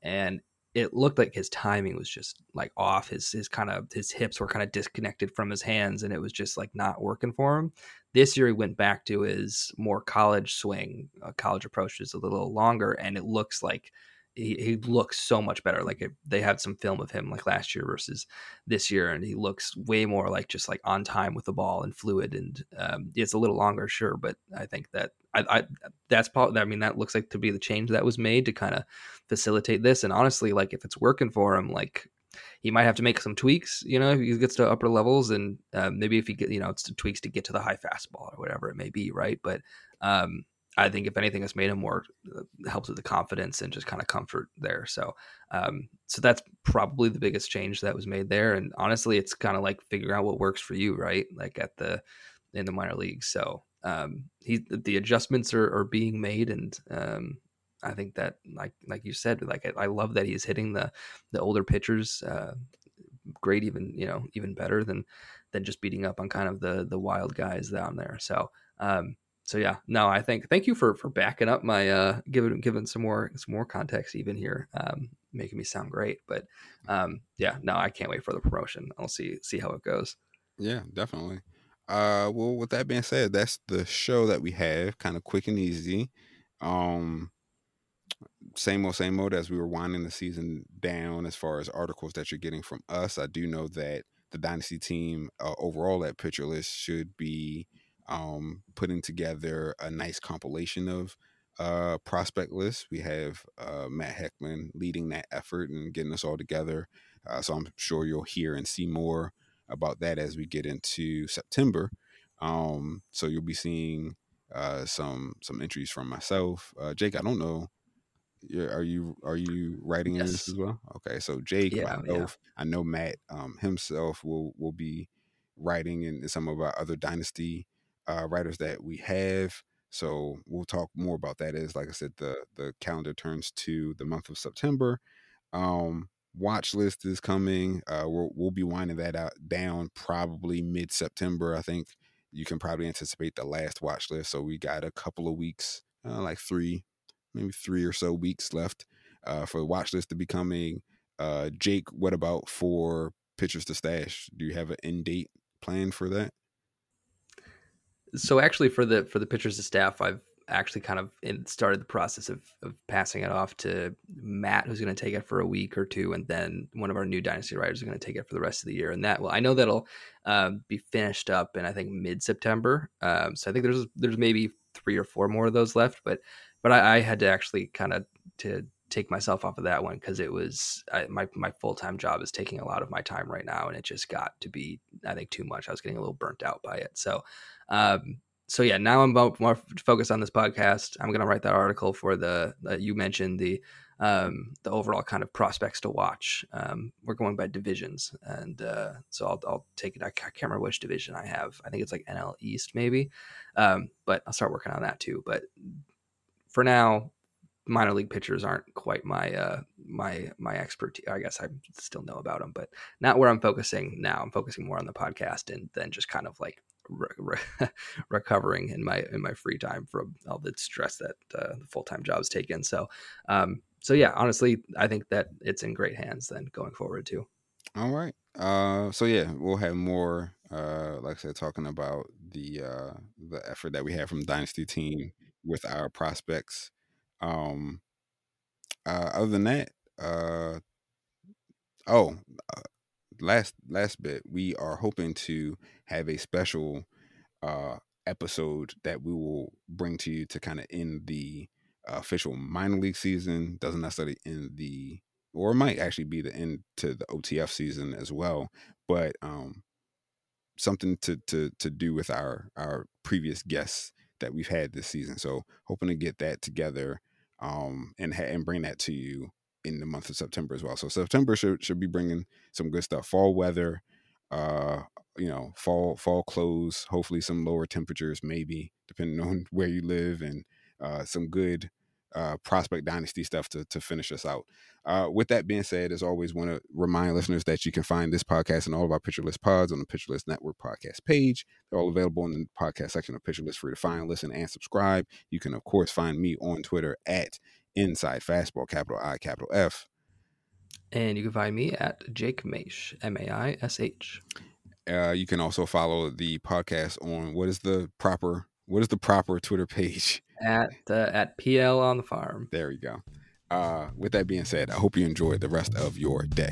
B: and it looked like his timing was just like off. His his kind of his hips were kind of disconnected from his hands, and it was just like not working for him. This year he went back to his more college swing. Uh, college approach is a little longer, and it looks like he, he looks so much better. Like they had some film of him like last year versus this year, and he looks way more like just like on time with the ball and fluid. And um, it's a little longer, sure, but I think that I, I that's probably I mean that looks like to be the change that was made to kind of facilitate this. And honestly, like if it's working for him, like he might have to make some tweaks. You know, if he gets to upper levels, and uh, maybe if he get you know it's tweaks to get to the high fastball or whatever it may be, right? But um, I think if anything has made him more uh, helps with the confidence and just kind of comfort there. So, um, so that's probably the biggest change that was made there. And honestly, it's kind of like figuring out what works for you, right? Like at the in the minor leagues. So, um, he the adjustments are, are being made, and um, I think that like like you said, like I, I love that he's hitting the the older pitchers. Uh, great, even you know even better than than just beating up on kind of the the wild guys down there. So. Um, so yeah, no, I think thank you for for backing up my uh giving giving some more some more context even here, um, making me sound great. But um, yeah, no, I can't wait for the promotion. I'll see see how it goes.
A: Yeah, definitely. Uh, well, with that being said, that's the show that we have, kind of quick and easy. Um, same old, same old as we were winding the season down as far as articles that you're getting from us. I do know that the Dynasty team uh, overall at Pitcher List should be um, putting together a nice compilation of uh, prospect lists. We have uh, Matt Heckman leading that effort and getting us all together. Uh, so I'm sure you'll hear and see more about that as we get into September. Um, so you'll be seeing uh, some some entries from myself. Uh, Jake, I don't know. Are you are you writing yes. in this as well? Okay, so Jake, yeah, myself, yeah. I know Matt um, himself will will be writing in some of our other dynasty uh, writers that we have. So we'll talk more about that. Is like I said, the the calendar turns to the month of September. Um, watch list is coming. Uh, we'll we'll be winding that out down probably mid September. I think you can probably anticipate the last watch list. So we got a couple of weeks, uh, like three, maybe three or so weeks left uh, for watch list to be coming. Uh, Jake, what about for pitchers to stash? Do you have an end date plan for that?
B: So actually, for the for the pitchers to stash, I've actually kind of started the process of, of passing it off to Matt, who's going to take it for a week or two, and then one of our new dynasty writers is going to take it for the rest of the year. And that well, I know that'll um, be finished up in I think mid September. Um, so I think there's there's maybe three or four more of those left, but but I, I had to actually kind of to take myself off of that one because it was I, my my full time job is taking a lot of my time right now, and it just got to be I think too much. I was getting a little burnt out by it. So um, so yeah, now I'm more focused on this podcast. I'm going to write that article for the you mentioned the um, the overall kind of prospects to watch. Um, we're going by divisions, and uh, so I'll, I'll take it. I can't remember which division I have. I think it's like NL East, maybe. Um, but I'll start working on that too. But for now, minor league pitchers aren't quite my uh, my my expertise. I guess I still know about them, but not where I'm focusing now. I'm focusing more on the podcast and then just kind of like re- re- [laughs] recovering in my in my free time from all the stress that uh, the full time job has taken. So, um, so yeah, honestly, I think that it's in great hands then going forward too.
A: All right. Uh, so yeah, we'll have more. Uh, like I said, talking about the uh, the effort that we have from Dynasty team with our prospects. Um, uh, other than that, uh, oh, uh, last last bit, we are hoping to have a special uh, episode that we will bring to you to kind of end the uh, official minor league season. Doesn't necessarily end the, or might actually be the end to the OTF season as well. But um, something to to to do with our our previous guests that we've had this season. So hoping to get that together um, and ha- and bring that to you in the month of September as well. So September should should be bringing some good stuff. Fall weather, uh, you know, fall fall clothes. Hopefully, some lower temperatures, maybe depending [laughs] on where you live, and uh, some good uh, prospect dynasty stuff to to finish us out. Uh, with that being said, as always, want to remind listeners that you can find this podcast and all of our List pods on the List Network podcast page. They're all available in the podcast section of for you to find, listen, and subscribe. You can, of course, find me on Twitter at Inside Fastball, capital I, capital F.
B: And you can find me at Jake Maish, M A I S H.
A: Uh, you can also follow the podcast on what is the proper what is the proper Twitter page? [laughs]
B: At uh, at PL on the farm.
A: There you go. Uh, with that being said, I hope you enjoy the rest of your day.